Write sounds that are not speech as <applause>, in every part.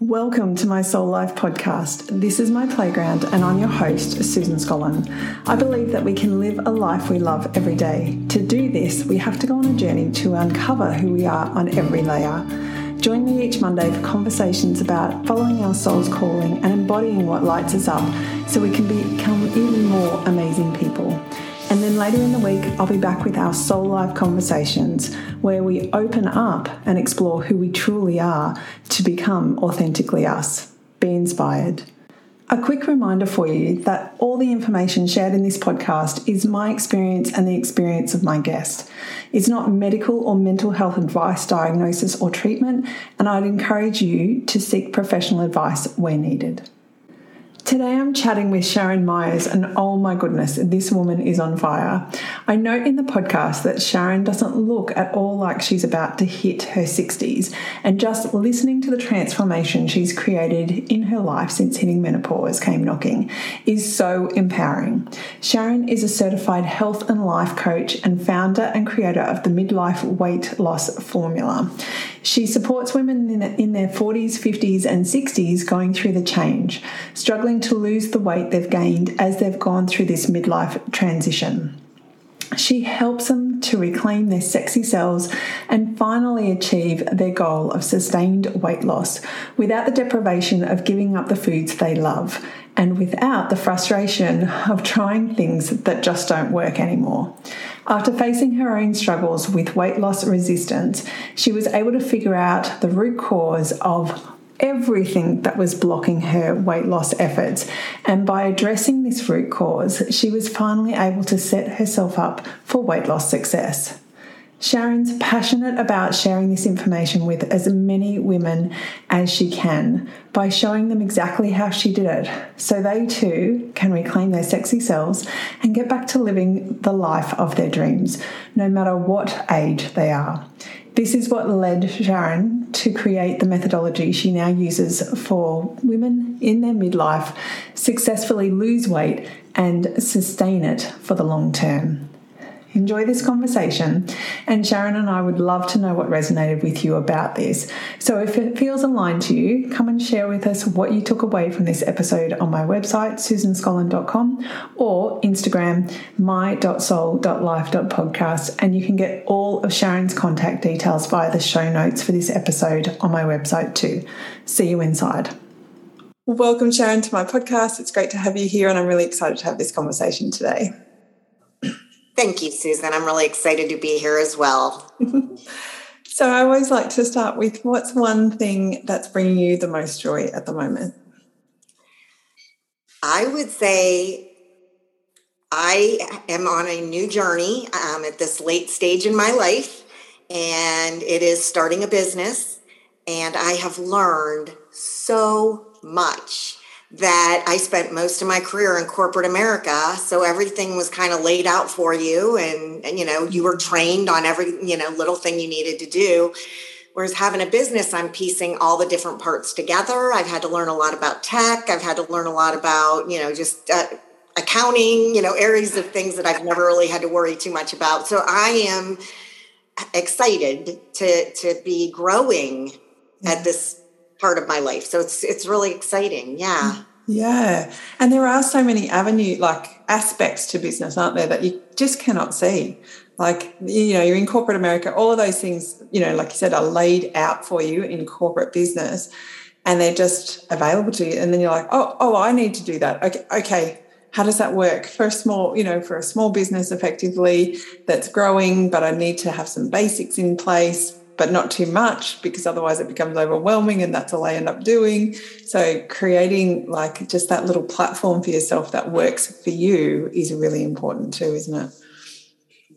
Welcome to my Soul Life podcast. This is my playground, and I'm your host, Susan Scollin. I believe that we can live a life we love every day. To do this, we have to go on a journey to uncover who we are on every layer. Join me each Monday for conversations about following our soul's calling and embodying what lights us up so we can become even more amazing people. Later in the week, I'll be back with our Soul Life conversations where we open up and explore who we truly are to become authentically us. Be inspired. A quick reminder for you that all the information shared in this podcast is my experience and the experience of my guest. It's not medical or mental health advice, diagnosis, or treatment, and I'd encourage you to seek professional advice where needed. Today I'm chatting with Sharon Myers, and oh my goodness, this woman is on fire. I note in the podcast that Sharon doesn't look at all like she's about to hit her 60s, and just listening to the transformation she's created in her life since hitting menopause came knocking is so empowering. Sharon is a certified health and life coach and founder and creator of the Midlife Weight Loss Formula. She supports women in their 40s, 50s, and 60s going through the change, struggling to lose the weight they've gained as they've gone through this midlife transition. She helps them to reclaim their sexy selves and finally achieve their goal of sustained weight loss without the deprivation of giving up the foods they love and without the frustration of trying things that just don't work anymore. After facing her own struggles with weight loss resistance, she was able to figure out the root cause of everything that was blocking her weight loss efforts. And by addressing this root cause, she was finally able to set herself up for weight loss success. Sharon's passionate about sharing this information with as many women as she can by showing them exactly how she did it so they too can reclaim their sexy selves and get back to living the life of their dreams, no matter what age they are. This is what led Sharon to create the methodology she now uses for women in their midlife successfully lose weight and sustain it for the long term. Enjoy this conversation, and Sharon and I would love to know what resonated with you about this. So, if it feels aligned to you, come and share with us what you took away from this episode on my website, susanscollin.com, or Instagram, my.soul.life.podcast, and you can get all of Sharon's contact details via the show notes for this episode on my website too. See you inside. Welcome, Sharon, to my podcast. It's great to have you here, and I'm really excited to have this conversation today. Thank you, Susan. I'm really excited to be here as well. <laughs> so, I always like to start with what's one thing that's bringing you the most joy at the moment? I would say I am on a new journey um, at this late stage in my life, and it is starting a business. And I have learned so much that I spent most of my career in corporate America. So everything was kind of laid out for you and, and, you know, you were trained on every, you know, little thing you needed to do. Whereas having a business, I'm piecing all the different parts together. I've had to learn a lot about tech. I've had to learn a lot about, you know, just uh, accounting, you know, areas of things that I've never really had to worry too much about. So I am excited to to be growing at this part of my life. So it's it's really exciting. Yeah. Yeah. And there are so many avenue like aspects to business, aren't there, that you just cannot see. Like, you know, you're in corporate America, all of those things, you know, like you said, are laid out for you in corporate business and they're just available to you. And then you're like, oh, oh, I need to do that. Okay, okay. How does that work for a small, you know, for a small business effectively that's growing, but I need to have some basics in place but not too much because otherwise it becomes overwhelming and that's all I end up doing. So creating like just that little platform for yourself that works for you is really important too, isn't it?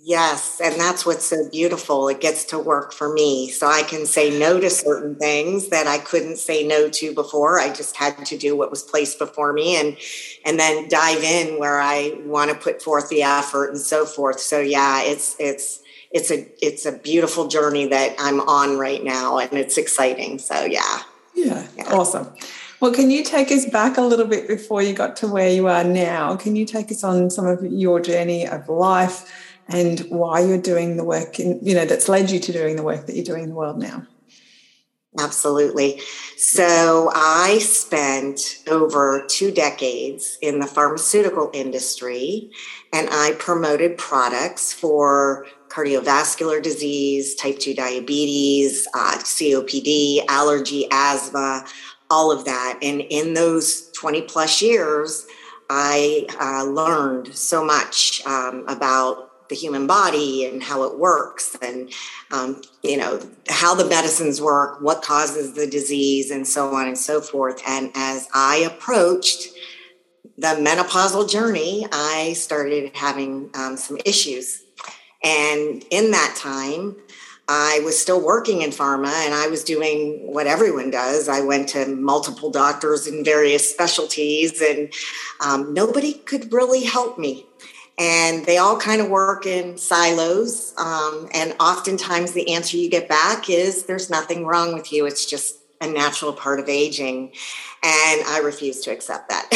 Yes, and that's what's so beautiful. It gets to work for me. So I can say no to certain things that I couldn't say no to before. I just had to do what was placed before me and and then dive in where I want to put forth the effort and so forth. So yeah, it's it's it's a it's a beautiful journey that I'm on right now, and it's exciting. So yeah, yeah, yeah. awesome. Well, can you take us back a little bit before you got to where you are now? Can you take us on some of your journey of life and why you're doing the work, in, you know, that's led you to doing the work that you're doing in the world now? Absolutely. So I spent over two decades in the pharmaceutical industry and I promoted products for cardiovascular disease, type 2 diabetes, uh, COPD, allergy, asthma, all of that. And in those 20 plus years, I uh, learned so much um, about the human body and how it works and um, you know how the medicines work what causes the disease and so on and so forth and as i approached the menopausal journey i started having um, some issues and in that time I was still working in pharma and I was doing what everyone does. I went to multiple doctors in various specialties, and um, nobody could really help me and they all kind of work in silos. Um, and oftentimes the answer you get back is there's nothing wrong with you. It's just a natural part of aging. And I refuse to accept that.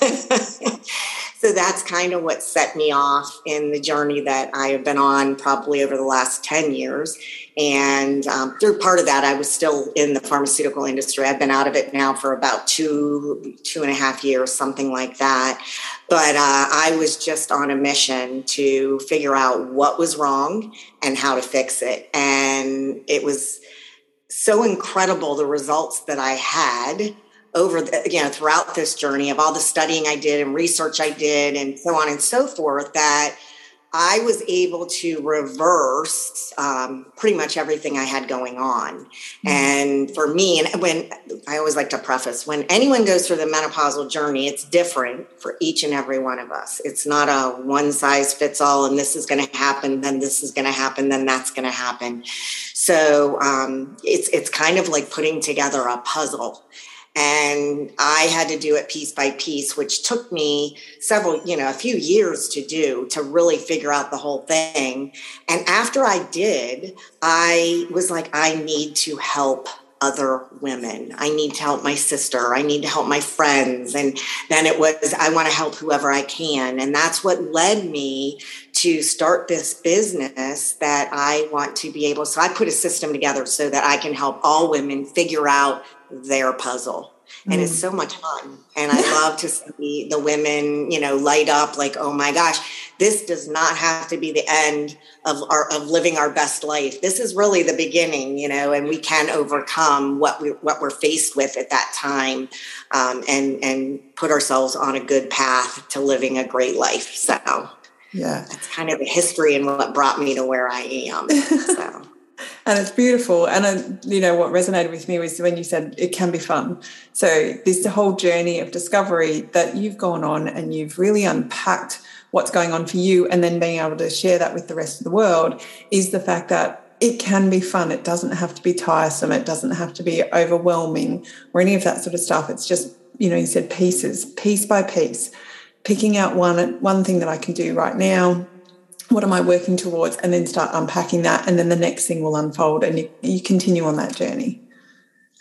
<laughs> so that's kind of what set me off in the journey that I have been on probably over the last 10 years and um, through part of that, I was still in the pharmaceutical industry. I've been out of it now for about two, two and a half years, something like that. But uh, I was just on a mission to figure out what was wrong and how to fix it. And it was so incredible the results that I had over the, you know throughout this journey of all the studying I did and research I did and so on and so forth that I was able to reverse um, pretty much everything I had going on. Mm-hmm. And for me, and when I always like to preface, when anyone goes through the menopausal journey, it's different for each and every one of us. It's not a one size fits all, and this is going to happen, then this is going to happen, then that's going to happen. So um, it's it's kind of like putting together a puzzle and i had to do it piece by piece which took me several you know a few years to do to really figure out the whole thing and after i did i was like i need to help other women. I need to help my sister. I need to help my friends. And then it was, I want to help whoever I can. And that's what led me to start this business that I want to be able. So I put a system together so that I can help all women figure out their puzzle. And mm. it's so much fun. And i love to see the women you know light up like oh my gosh this does not have to be the end of our of living our best life. This is really the beginning you know and we can overcome what we what we're faced with at that time um, and and put ourselves on a good path to living a great life. So yeah. that's kind of the history and what brought me to where i am. <laughs> So and it's beautiful. And uh, you know what resonated with me was when you said it can be fun. So this whole journey of discovery that you've gone on and you've really unpacked what's going on for you, and then being able to share that with the rest of the world is the fact that it can be fun. It doesn't have to be tiresome. It doesn't have to be overwhelming or any of that sort of stuff. It's just you know you said pieces, piece by piece, picking out one one thing that I can do right now what am I working towards? And then start unpacking that. And then the next thing will unfold and you, you continue on that journey.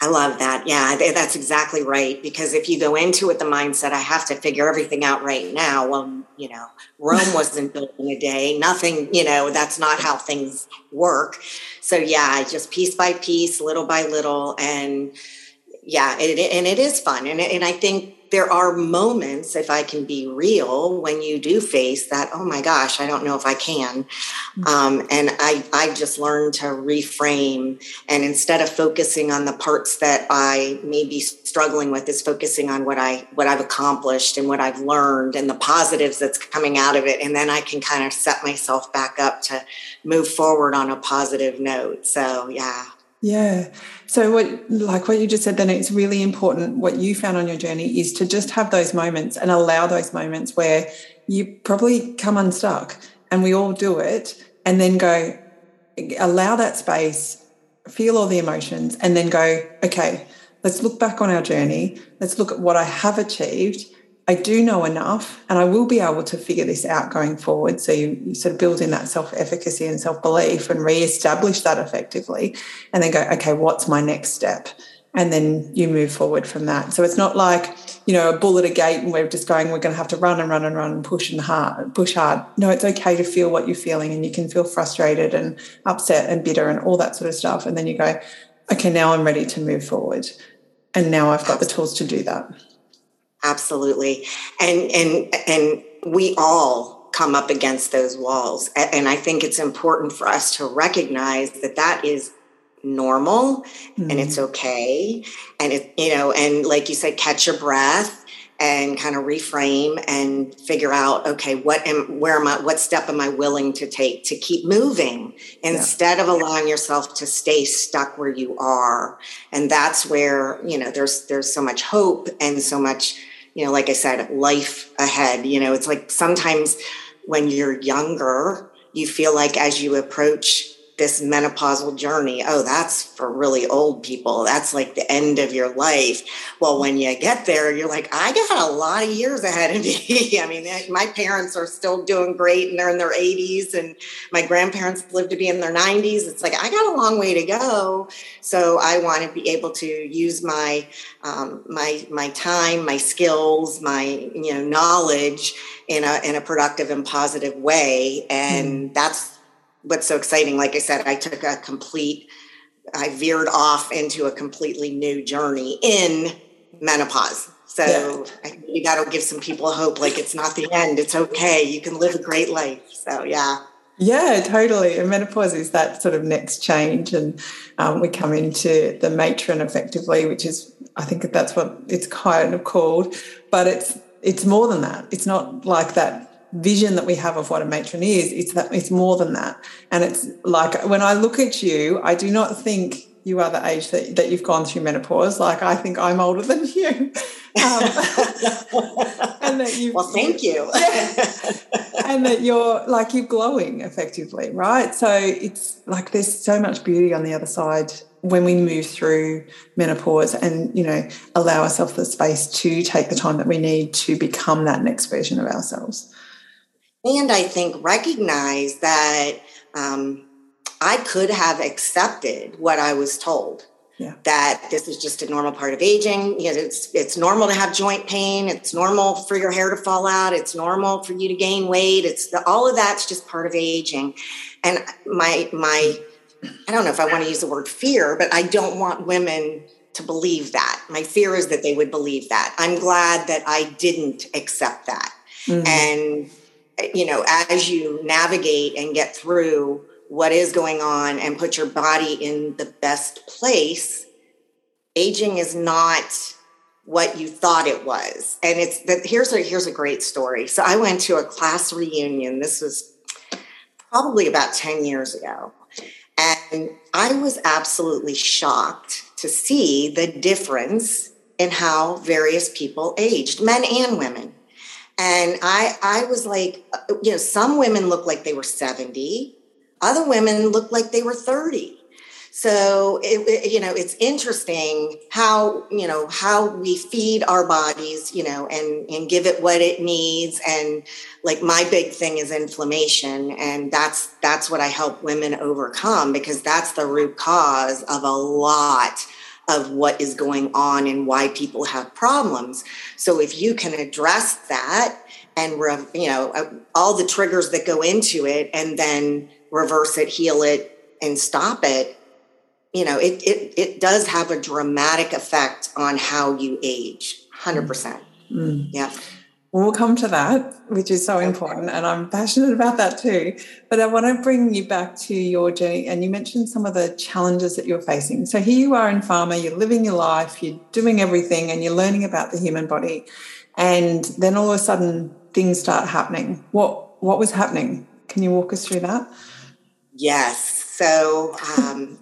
I love that. Yeah, that's exactly right. Because if you go into it the mindset, I have to figure everything out right now. Well, you know, Rome <laughs> wasn't built in a day. Nothing, you know, that's not how things work. So yeah, just piece by piece, little by little, and yeah, it, and it is fun. And and I think there are moments, if I can be real, when you do face that, oh my gosh, I don't know if I can. Mm-hmm. Um, and I, I just learned to reframe. And instead of focusing on the parts that I may be struggling with, is focusing on what I what I've accomplished and what I've learned and the positives that's coming out of it. And then I can kind of set myself back up to move forward on a positive note. So yeah. Yeah. So what like what you just said then it's really important what you found on your journey is to just have those moments and allow those moments where you probably come unstuck and we all do it and then go allow that space feel all the emotions and then go okay let's look back on our journey let's look at what I have achieved I do know enough and I will be able to figure this out going forward. So you, you sort of build in that self efficacy and self belief and re establish that effectively. And then go, okay, what's my next step? And then you move forward from that. So it's not like, you know, a bull at a gate and we're just going, we're going to have to run and run and run and push and hard, push hard. No, it's okay to feel what you're feeling and you can feel frustrated and upset and bitter and all that sort of stuff. And then you go, okay, now I'm ready to move forward. And now I've got the tools to do that. Absolutely. And and and we all come up against those walls. And I think it's important for us to recognize that that is normal mm-hmm. and it's okay. And it, you know, and like you said, catch your breath and kind of reframe and figure out okay what am where am i what step am i willing to take to keep moving instead yeah. of allowing yourself to stay stuck where you are and that's where you know there's there's so much hope and so much you know like i said life ahead you know it's like sometimes when you're younger you feel like as you approach this menopausal journey. Oh, that's for really old people. That's like the end of your life. Well, when you get there, you're like, I got a lot of years ahead of <laughs> me. I mean, my parents are still doing great and they're in their 80s, and my grandparents lived to be in their 90s. It's like, I got a long way to go. So I want to be able to use my, um, my, my time, my skills, my, you know, knowledge in a, in a productive and positive way. And mm. that's, what's so exciting, like I said, I took a complete, I veered off into a completely new journey in menopause. So yeah. you got to give some people hope. Like it's not the end. It's okay. You can live a great life. So yeah. Yeah, totally. And menopause is that sort of next change, and um, we come into the matron effectively, which is I think that's what it's kind of called, but it's it's more than that. It's not like that vision that we have of what a matron is it's that it's more than that. And it's like when i look at you i do not think you are the age that, that you've gone through menopause. Like i think i'm older than you. Um, <laughs> and that you well thank you. <laughs> And that you're like you're glowing effectively right? So it's like there's so much beauty on the other side when we move through menopause and you know allow ourselves the space to take the time that we need to become that next version of ourselves and I think recognize that um, I could have accepted what I was told. Yeah. That this is just a normal part of aging. You know, it's it's normal to have joint pain. It's normal for your hair to fall out. It's normal for you to gain weight. It's the, all of that's just part of aging. And my my, I don't know if I want to use the word fear, but I don't want women to believe that. My fear is that they would believe that. I'm glad that I didn't accept that. Mm-hmm. And you know, as you navigate and get through what is going on and put your body in the best place, aging is not what you thought it was. And it's that here's a here's a great story. So I went to a class reunion. This was probably about 10 years ago. And I was absolutely shocked to see the difference in how various people aged, men and women. And I, I was like, you know, some women look like they were 70, other women look like they were 30. So, it, it, you know, it's interesting how, you know, how we feed our bodies, you know, and, and give it what it needs. And like my big thing is inflammation. And that's, that's what I help women overcome because that's the root cause of a lot of what is going on and why people have problems. So if you can address that and you know uh, all the triggers that go into it and then reverse it, heal it and stop it, you know, it it it does have a dramatic effect on how you age. 100%. Mm. Yeah. We'll come to that, which is so important. And I'm passionate about that too. But I want to bring you back to your journey. And you mentioned some of the challenges that you're facing. So here you are in pharma, you're living your life, you're doing everything, and you're learning about the human body. And then all of a sudden, things start happening. What, what was happening? Can you walk us through that? Yes. So um,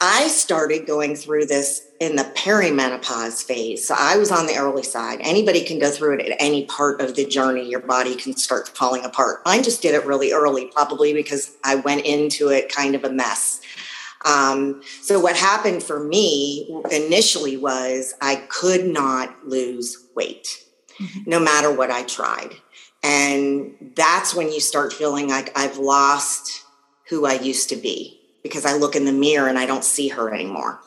I started going through this in the perimenopause phase. So I was on the early side. Anybody can go through it at any part of the journey. Your body can start falling apart. I just did it really early, probably because I went into it kind of a mess. Um, so what happened for me initially was I could not lose weight, mm-hmm. no matter what I tried. And that's when you start feeling like I've lost who I used to be because I look in the mirror and I don't see her anymore.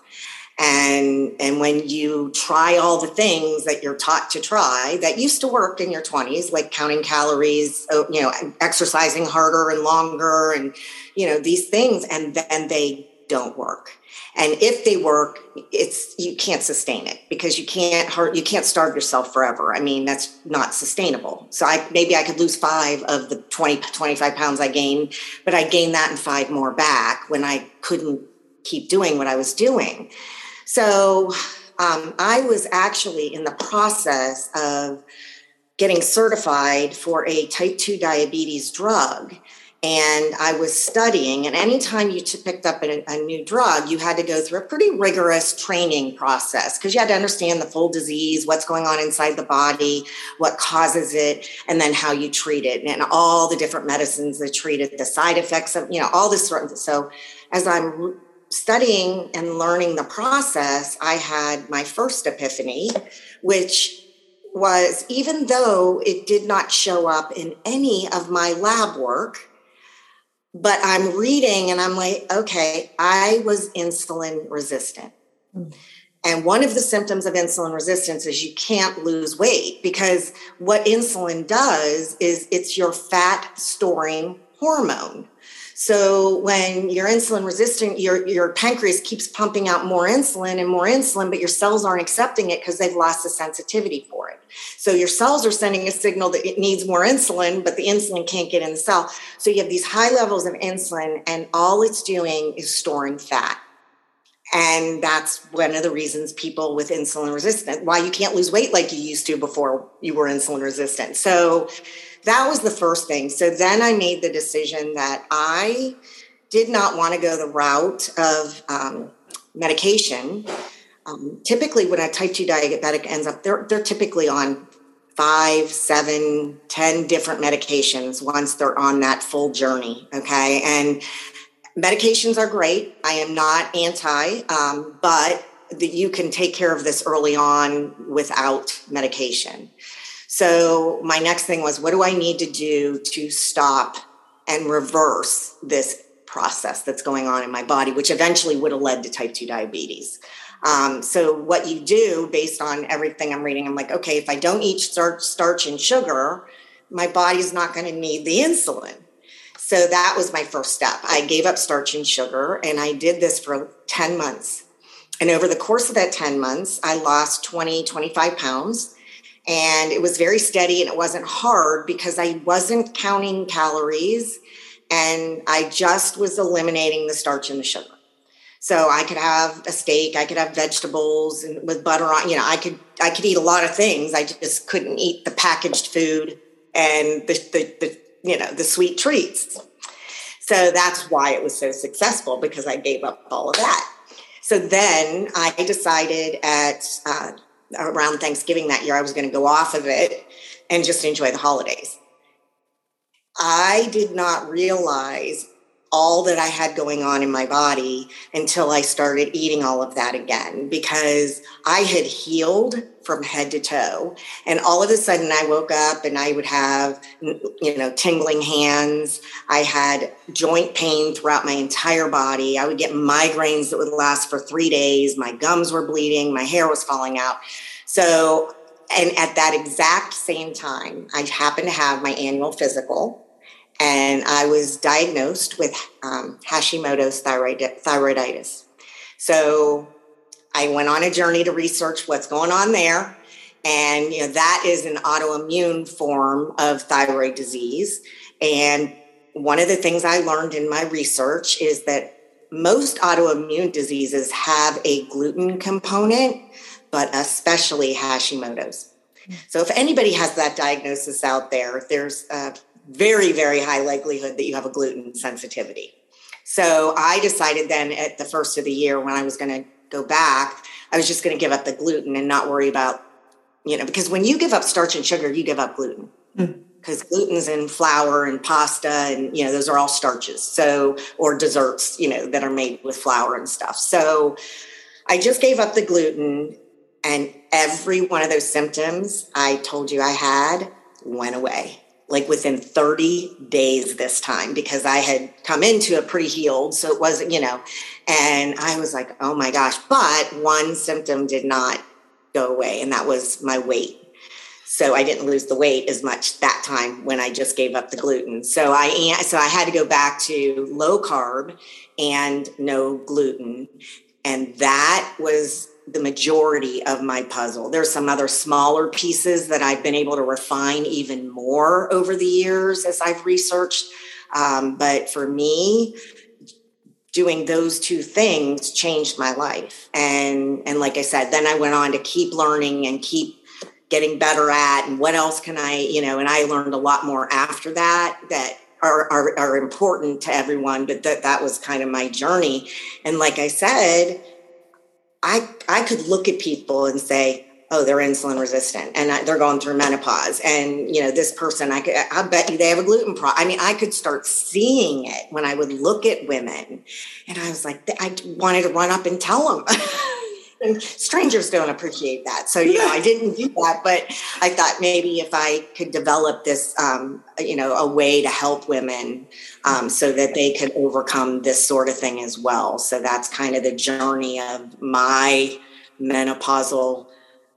And and when you try all the things that you're taught to try that used to work in your 20s, like counting calories, oh, you know, exercising harder and longer, and you know these things, and then they don't work. And if they work, it's you can't sustain it because you can't hurt you can't starve yourself forever. I mean, that's not sustainable. So I maybe I could lose 5 of the 20 25 pounds I gained, but I gained that and 5 more back when I couldn't keep doing what I was doing. So um, I was actually in the process of getting certified for a type 2 diabetes drug and I was studying. And anytime you t- picked up a, a, new drug, you had to go through a pretty rigorous training process because you had to understand the full disease, what's going on inside the body, what causes it, and then how you treat it, and all the different medicines that treat it, the side effects of, you know, all this sort of. So, as I'm studying and learning the process, I had my first epiphany, which was even though it did not show up in any of my lab work but I'm reading and I'm like, okay, I was insulin resistant. Mm. And one of the symptoms of insulin resistance is you can't lose weight because what insulin does is it's your fat storing hormone. So when you're insulin resistant, your, your pancreas keeps pumping out more insulin and more insulin, but your cells aren't accepting it because they've lost the sensitivity for it. So your cells are sending a signal that it needs more insulin, but the insulin can't get in the cell. So you have these high levels of insulin, and all it's doing is storing fat. And that's one of the reasons people with insulin resistant, why you can't lose weight like you used to before you were insulin resistant. So that was the first thing. So then I made the decision that I did not want to go the route of um, medication. Um, typically, when a type 2 diabetic ends up, they're, they're typically on five, seven, ten different medications once they're on that full journey. Okay. And medications are great. I am not anti, um, but that you can take care of this early on without medication. So my next thing was, what do I need to do to stop and reverse this process that's going on in my body, which eventually would have led to type 2 diabetes. Um, so what you do based on everything I'm reading, I'm like, okay, if I don't eat starch, and sugar, my body's not going to need the insulin. So that was my first step. I gave up starch and sugar, and I did this for 10 months. And over the course of that 10 months, I lost 20, 25 pounds and it was very steady and it wasn't hard because I wasn't counting calories and I just was eliminating the starch and the sugar. So I could have a steak, I could have vegetables and with butter on, you know, I could I could eat a lot of things. I just couldn't eat the packaged food and the the, the you know, the sweet treats. So that's why it was so successful because I gave up all of that. So then I decided at uh, around Thanksgiving that year, I was going to go off of it and just enjoy the holidays. I did not realize all that I had going on in my body until I started eating all of that again because I had healed from head to toe. And all of a sudden I woke up and I would have, you know, tingling hands. I had joint pain throughout my entire body. I would get migraines that would last for three days. My gums were bleeding. My hair was falling out. So, and at that exact same time, I happened to have my annual physical and I was diagnosed with um, Hashimoto's thyroid, thyroiditis. So I went on a journey to research what's going on there. And you know that is an autoimmune form of thyroid disease. And one of the things I learned in my research is that most autoimmune diseases have a gluten component, but especially Hashimoto's. So if anybody has that diagnosis out there, there's a very, very high likelihood that you have a gluten sensitivity. So I decided then at the first of the year when I was going to go back, I was just going to give up the gluten and not worry about, you know, because when you give up starch and sugar, you give up gluten. Because mm. gluten's in flour and pasta, and you know those are all starches. So, or desserts, you know, that are made with flour and stuff. So, I just gave up the gluten, and every one of those symptoms I told you I had went away like within 30 days this time because I had come into it pretty healed. So it wasn't, you know, and I was like, oh my gosh. But one symptom did not go away, and that was my weight. so I didn't lose the weight as much that time when I just gave up the gluten. So I so I had to go back to low carb and no gluten, and that was the majority of my puzzle. There's some other smaller pieces that I've been able to refine even more over the years as I've researched. Um, but for me, doing those two things changed my life. And and like I said, then I went on to keep learning and keep getting better at and what else can I, you know, and I learned a lot more after that that are, are, are important to everyone, but that that was kind of my journey. And like I said, I I could look at people and say, oh, they're insulin resistant and they're going through menopause. And, you know, this person, I could, I bet you they have a gluten problem. I mean, I could start seeing it when I would look at women and I was like, I wanted to run up and tell them. <laughs> and strangers don't appreciate that. So, you know, I didn't do that, but I thought maybe if I could develop this, um, you know, a way to help women um, so that they could overcome this sort of thing as well. So that's kind of the journey of my menopausal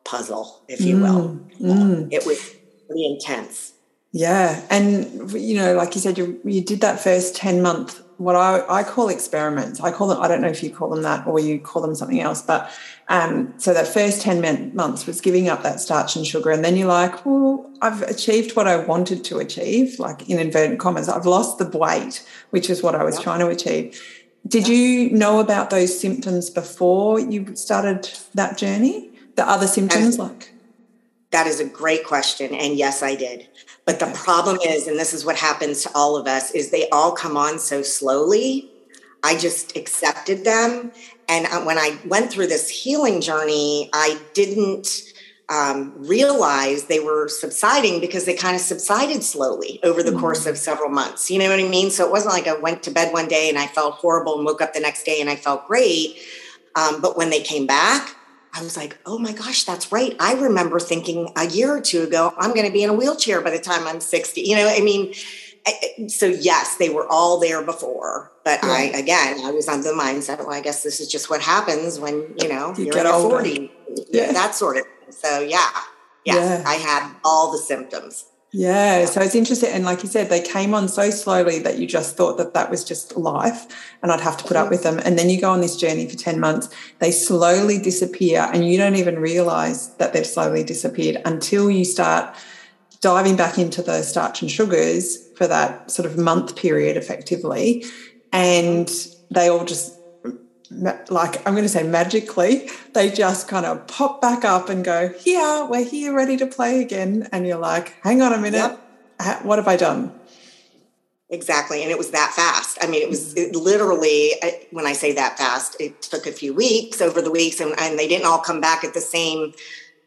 puzzle, if you will. Mm, mm. It was pretty intense. Yeah. And, you know, like you said, you, you did that first 10 month, what I, I call experiments. I call them, I don't know if you call them that or you call them something else, but um, so that first 10 months was giving up that starch and sugar. And then you're like, well, I've achieved what I wanted to achieve, like in inverted commas. I've lost the weight, which is what I was yep. trying to achieve. Did yep. you know about those symptoms before you started that journey? the other symptoms like? That is a great question. And yes, I did. But the problem is, and this is what happens to all of us, is they all come on so slowly. I just accepted them. And uh, when I went through this healing journey, I didn't um, realize they were subsiding because they kind of subsided slowly over the mm-hmm. course of several months. You know what I mean? So it wasn't like I went to bed one day and I felt horrible and woke up the next day and I felt great. Um, but when they came back, I was like, oh my gosh, that's right. I remember thinking a year or two ago, I'm going to be in a wheelchair by the time I'm 60. You know, I mean, so yes, they were all there before, but yeah. I again, I was on the mindset. Well, I guess this is just what happens when you know you are your 40, yeah. that sort of thing. So yeah, yes, yeah, I had all the symptoms. Yeah, so it's interesting. And like you said, they came on so slowly that you just thought that that was just life and I'd have to put up with mm-hmm. them. And then you go on this journey for 10 months, they slowly disappear and you don't even realize that they've slowly disappeared until you start diving back into the starch and sugars for that sort of month period effectively. And they all just like I'm going to say magically, they just kind of pop back up and go, "Here, we're here, ready to play again." And you're like, "Hang on a minute, yep. what have I done?" Exactly, and it was that fast. I mean, it was mm-hmm. it literally when I say that fast, it took a few weeks over the weeks, and, and they didn't all come back at the same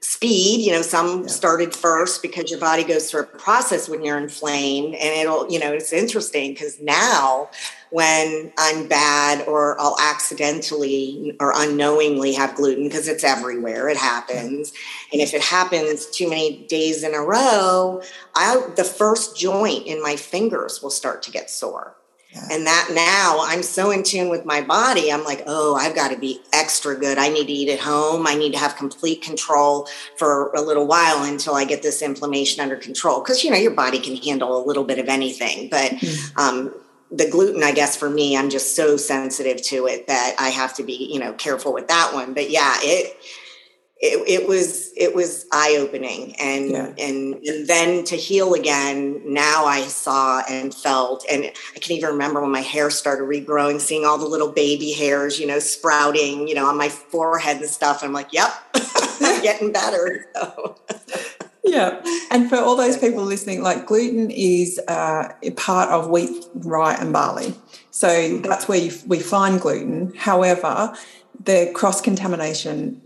speed you know some yeah. started first because your body goes through a process when you're inflamed and it'll you know it's interesting because now when i'm bad or i'll accidentally or unknowingly have gluten because it's everywhere it happens and if it happens too many days in a row i the first joint in my fingers will start to get sore and that now I'm so in tune with my body. I'm like, oh, I've got to be extra good. I need to eat at home. I need to have complete control for a little while until I get this inflammation under control. Because, you know, your body can handle a little bit of anything. But mm-hmm. um, the gluten, I guess for me, I'm just so sensitive to it that I have to be, you know, careful with that one. But yeah, it, it, it was it was eye opening and, yeah. and and then to heal again now I saw and felt and I can even remember when my hair started regrowing seeing all the little baby hairs you know sprouting you know on my forehead and stuff. I'm like yep <laughs> I'm getting better. So. yeah. And for all those people listening like gluten is uh, part of wheat rye and barley. So that's where you, we find gluten. However the cross contamination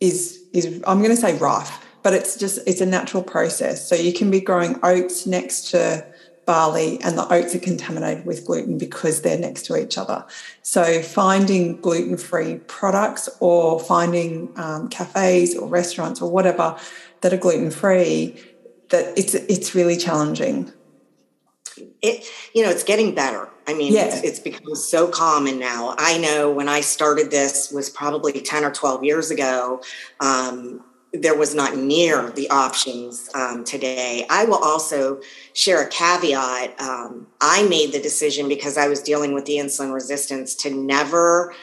is is I'm going to say rife, but it's just it's a natural process. So you can be growing oats next to barley and the oats are contaminated with gluten because they're next to each other. So finding gluten-free products or finding um, cafes or restaurants or whatever that are gluten-free, that it's it's really challenging. It you know it's getting better. I mean, yeah. it's, it's become so common now. I know when I started this was probably 10 or 12 years ago. Um, there was not near the options um, today. I will also share a caveat. Um, I made the decision because I was dealing with the insulin resistance to never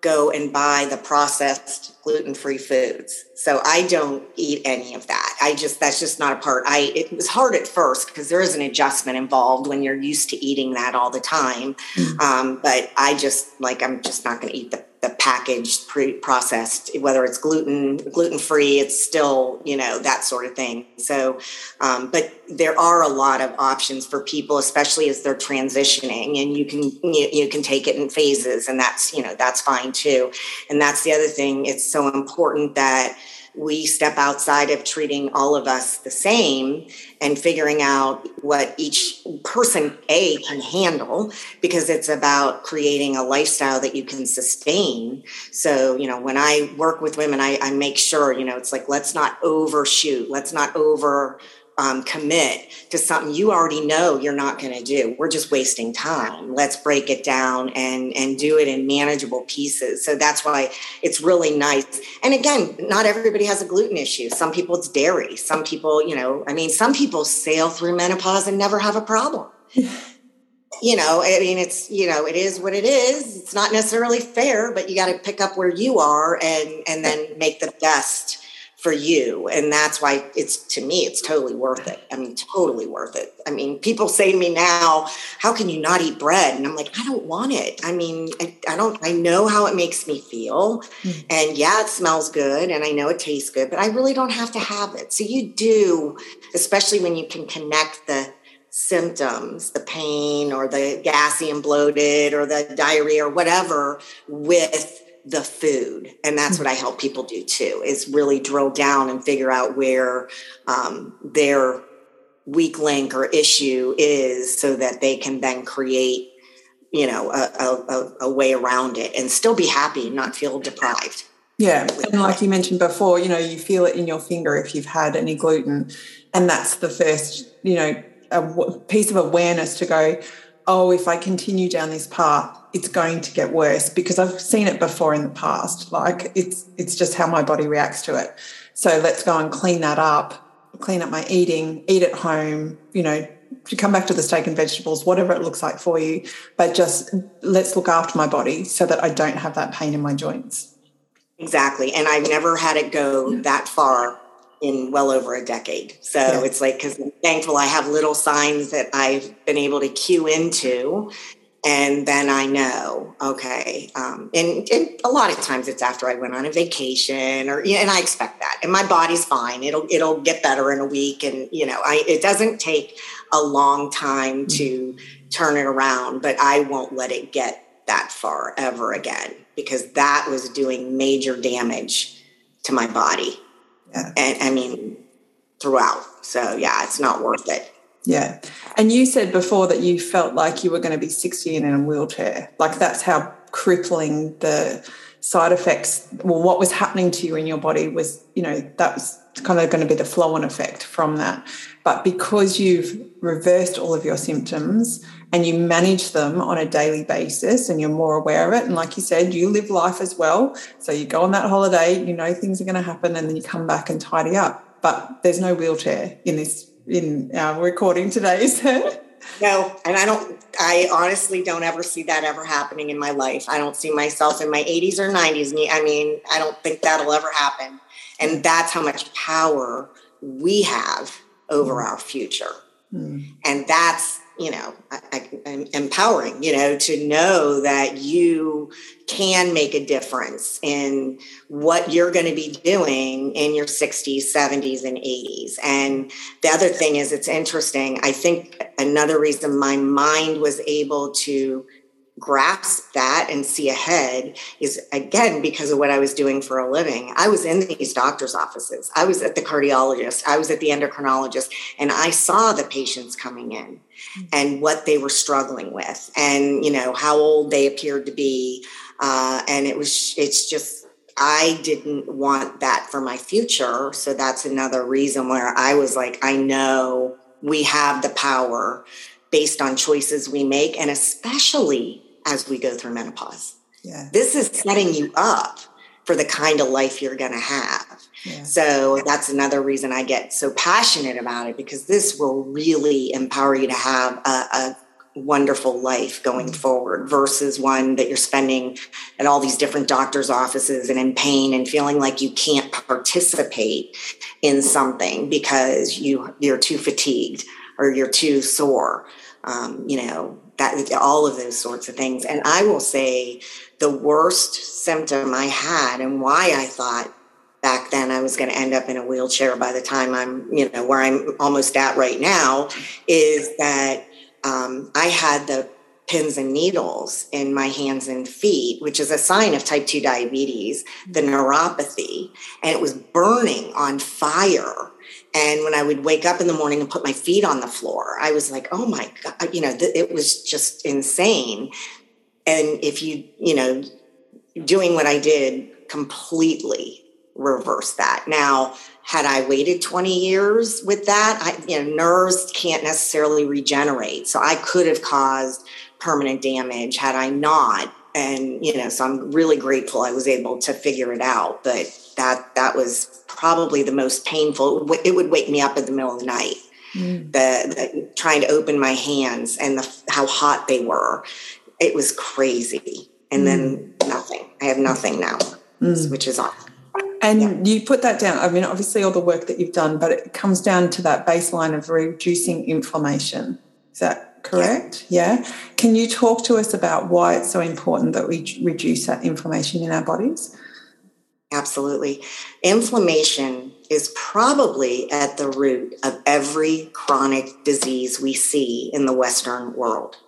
go and buy the processed gluten-free foods. So I don't eat any of that. I just that's just not a part. I it was hard at first because there is an adjustment involved when you're used to eating that all the time. Mm. Um, but I just like I'm just not going to eat the packaged pre-processed whether it's gluten gluten free it's still you know that sort of thing. So um, but there are a lot of options for people especially as they're transitioning and you can you, you can take it in phases and that's you know that's fine too. And that's the other thing it's so important that we step outside of treating all of us the same and figuring out what each person a can handle because it's about creating a lifestyle that you can sustain. So you know when i work with women i, I make sure you know it's like let's not overshoot. Let's not over um, commit to something you already know you're not going to do. We're just wasting time. Let's break it down and and do it in manageable pieces. So that's why it's really nice. And again, not everybody has a gluten issue. Some people it's dairy. Some people, you know, I mean, some people sail through menopause and never have a problem. <laughs> you know, I mean, it's you know, it is what it is. It's not necessarily fair, but you got to pick up where you are and and then make the best for you and that's why it's to me it's totally worth it. I mean totally worth it. I mean people say to me now how can you not eat bread? And i'm like i don't want it. I mean i, I don't i know how it makes me feel mm. and yeah it smells good and i know it tastes good but i really don't have to have it. So you do especially when you can connect the symptoms the pain or the gassy and bloated or the diarrhea or whatever with the food and that's what i help people do too is really drill down and figure out where um, their weak link or issue is so that they can then create you know a, a, a way around it and still be happy and not feel deprived. Yeah and like you mentioned before you know you feel it in your finger if you've had any gluten and that's the first you know a piece of awareness to go oh if i continue down this path it's going to get worse because I've seen it before in the past. Like it's it's just how my body reacts to it. So let's go and clean that up, clean up my eating, eat at home, you know, to come back to the steak and vegetables, whatever it looks like for you. But just let's look after my body so that I don't have that pain in my joints. Exactly. And I've never had it go that far in well over a decade. So yeah. it's like, because I'm thankful I have little signs that I've been able to cue into and then I know, okay. Um, and, and, a lot of times it's after I went on a vacation, or and I expect that, and my body's fine. It'll it'll get better in a week, and you know, I it doesn't take a long time mm. to turn it around, but I won't let it get that far ever again because that was doing major damage to my body, yeah. and I mean throughout. So yeah, it's not worth it. Yeah. And you said before that you felt like you were going to be 60 and in a wheelchair. Like that's how crippling the side effects, well, what was happening to you in your body was, you know, that was kind of going to be the flow on effect from that. But because you've reversed all of your symptoms and you manage them on a daily basis and you're more aware of it, and like you said, you live life as well. So you go on that holiday, you know things are going to happen, and then you come back and tidy up. But there's no wheelchair in this in our recording today, is there? No, and I don't, I honestly don't ever see that ever happening in my life. I don't see myself in my 80s or 90s. I mean, I don't think that'll ever happen. And that's how much power we have over mm. our future. Mm. And that's you know I, I, empowering you know to know that you can make a difference in what you're going to be doing in your 60s 70s and 80s and the other thing is it's interesting i think another reason my mind was able to grasp that and see ahead is again because of what I was doing for a living. I was in these doctors' offices, I was at the cardiologist, I was at the endocrinologist, and I saw the patients coming in mm-hmm. and what they were struggling with, and you know how old they appeared to be, uh, and it was it's just. I didn't want that for my future. So that's another reason where I was like, I know we have the power based on choices we make, and especially as we go through menopause. Yeah. This is setting you up for the kind of life you're going to have. Yeah. So that's another reason I get so passionate about it because this will really empower you to have a, a wonderful life going mm-hmm. forward versus one that you're spending at all these different doctors' offices and in pain and feeling like you can't participate in something because you you're too fatigued or you're too sore. Um, you know that all of those sorts of things. And I will say the worst symptom I had and why I thought back then I was going to end up in a wheelchair by the time I'm, you know, where I'm almost at right now is that um, I had the pins and needles in my hands and feet, which is a sign of type 2 diabetes, the neuropathy, and it was burning on fire. And when I would wake up in the morning and put my feet on the floor, I was like, oh my God, you know, th- it was just insane. And if you, you know, doing what I did completely reverse that. Now, had I waited 20 years with that, I, you know, nerves can't necessarily regenerate. So I could have caused permanent damage had I not. And, you know, so I'm really grateful I was able to figure it out. But that, that was probably the most painful. It would wake me up in the middle of the night. Mm. The, the, trying to open my hands and the, how hot they were. It was crazy. And mm. then nothing. I have nothing now, mm. which is awesome. And yeah. you put that down. I mean, obviously, all the work that you've done, but it comes down to that baseline of reducing inflammation. Is that correct? Yeah. yeah. Can you talk to us about why it's so important that we reduce that inflammation in our bodies? Absolutely. Inflammation is probably at the root of every chronic disease we see in the Western world.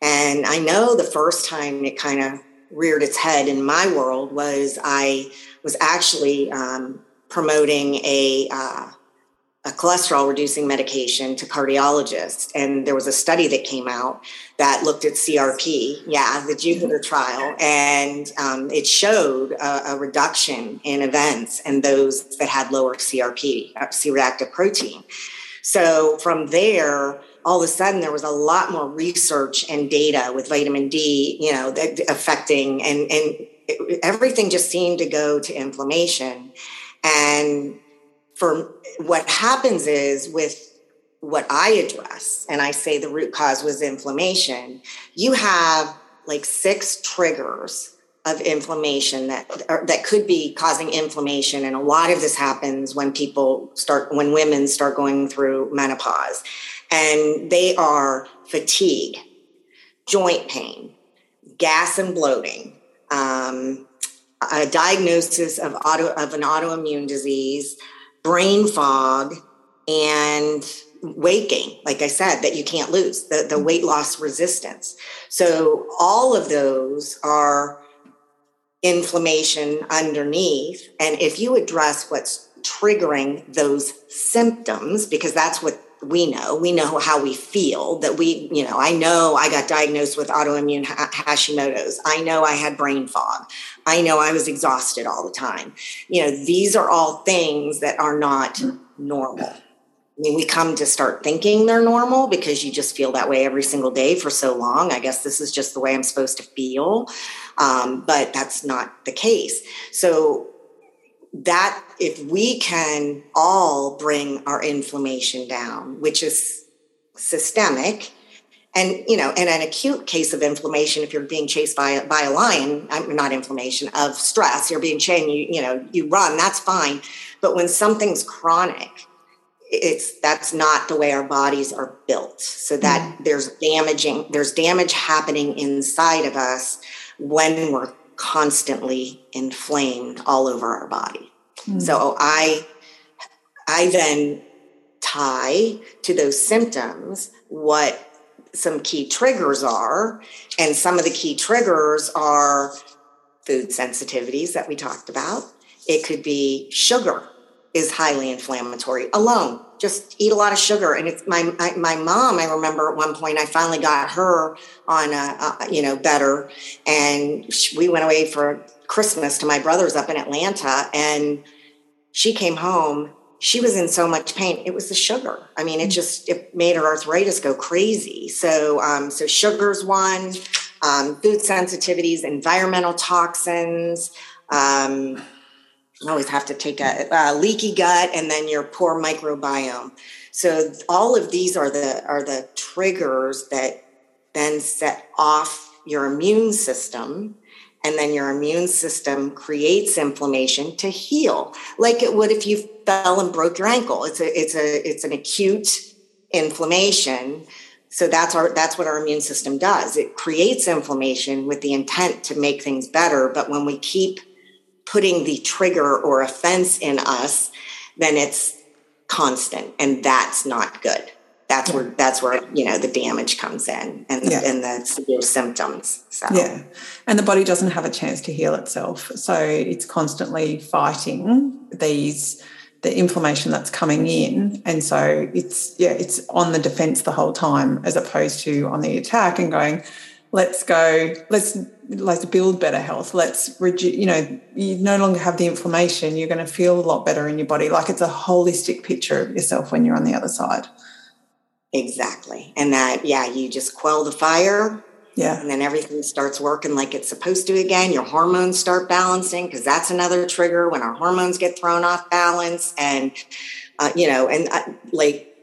And I know the first time it kind of reared its head in my world was I was actually um, promoting a, uh, a cholesterol reducing medication to cardiologists. And there was a study that came out that looked at CRP, yeah, the Jupiter trial, and um, it showed a, a, reduction in events in those that had lower CRP, uh, C reactive protein. So from there, all of a sudden there was a lot more research and data with vitamin D, you know, affecting and and it, everything just seemed to go to inflammation. And for what happens is with what I address, and I say the root cause was inflammation, you have like six triggers of inflammation that that could be causing inflammation and a lot of this happens when people start when women start going through menopause and they are fatigue joint pain gas and bloating um, a diagnosis of auto of an autoimmune disease, brain fog, and weight gain. Like I said, that you can't lose the the weight loss resistance. So all of those are inflammation underneath, and if you address what's triggering those symptoms, because that's what we know we know how we feel that we you know i know i got diagnosed with autoimmune hashimoto's i know i had brain fog i know i was exhausted all the time you know these are all things that are not normal I mean, we come to start thinking they're normal because you just feel that way every single day for so long. I guess this is just the way I'm supposed to feel. Um, but that's not the case. So that if we can all bring our inflammation down, which is systemic, and you know, in an acute case of inflammation, if you're being chased by by a lion, not inflammation of stress, you're being chained, you you know, you run, that's fine. But when something's chronic, it's that's not the way our bodies are built. So that mm there's damaging, there's damage happening inside of us when we're constantly inflamed all over our body. Mm. So I I then tie to those symptoms what some key triggers are and some of the key triggers are food sensitivities that we talked about. It could be sugar is highly inflammatory alone just eat a lot of sugar. And it's my, my, my mom, I remember at one point, I finally got her on, a, a you know, better. And we went away for Christmas to my brother's up in Atlanta. And she came home. She was in so much pain. It was the sugar. I mean, it mm. just, it made her arthritis go crazy. So, um, so sugar's one, um, food sensitivities, environmental toxins, um, I always have to take a, a leaky gut and then your poor microbiome. So all of these are the are the triggers that then set off your immune system and then your immune system creates inflammation to heal like it would if you fell and broke your ankle. It's a it's a it's an acute inflammation. So that's our that's what our immune system does. It creates inflammation with the intent to make things better. But when we keep putting the trigger or offense in us then it's constant and that's not good that's where that's where you know the damage comes in and yeah. and the severe symptoms so. Yeah. And the body doesn't have a chance to heal itself so it's constantly fighting these the inflammation that's coming in and so it's yeah it's on the defense the whole time as opposed to on the attack and going let's go let's let's build better health let's reduce you know you no longer have the inflammation you're going to feel a lot better in your body. Like it's a holistic picture of yourself when you're on the other side exactly. And that yeah you just quell the fire. Yeah. And then everything starts working like it's supposed to again. Your hormones start balancing because that's another trigger when our hormones get thrown off balance and uh, you know and uh, like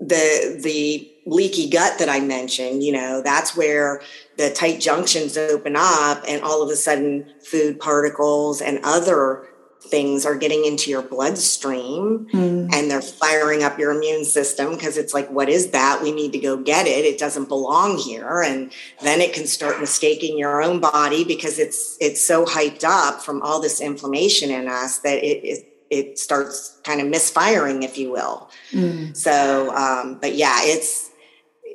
the the leaky gut that I mentioned, you know, that's where the tight junctions open up and all of a sudden food particles and other things are getting into your bloodstream mm. and they're firing up your immune system because it's like what is that we need to go get it it doesn't belong here and then it can start mistaking your own body because it's it's so hyped up from all this inflammation in us that it, it it starts kind of misfiring, if you will. Mm. So, um, but yeah, it's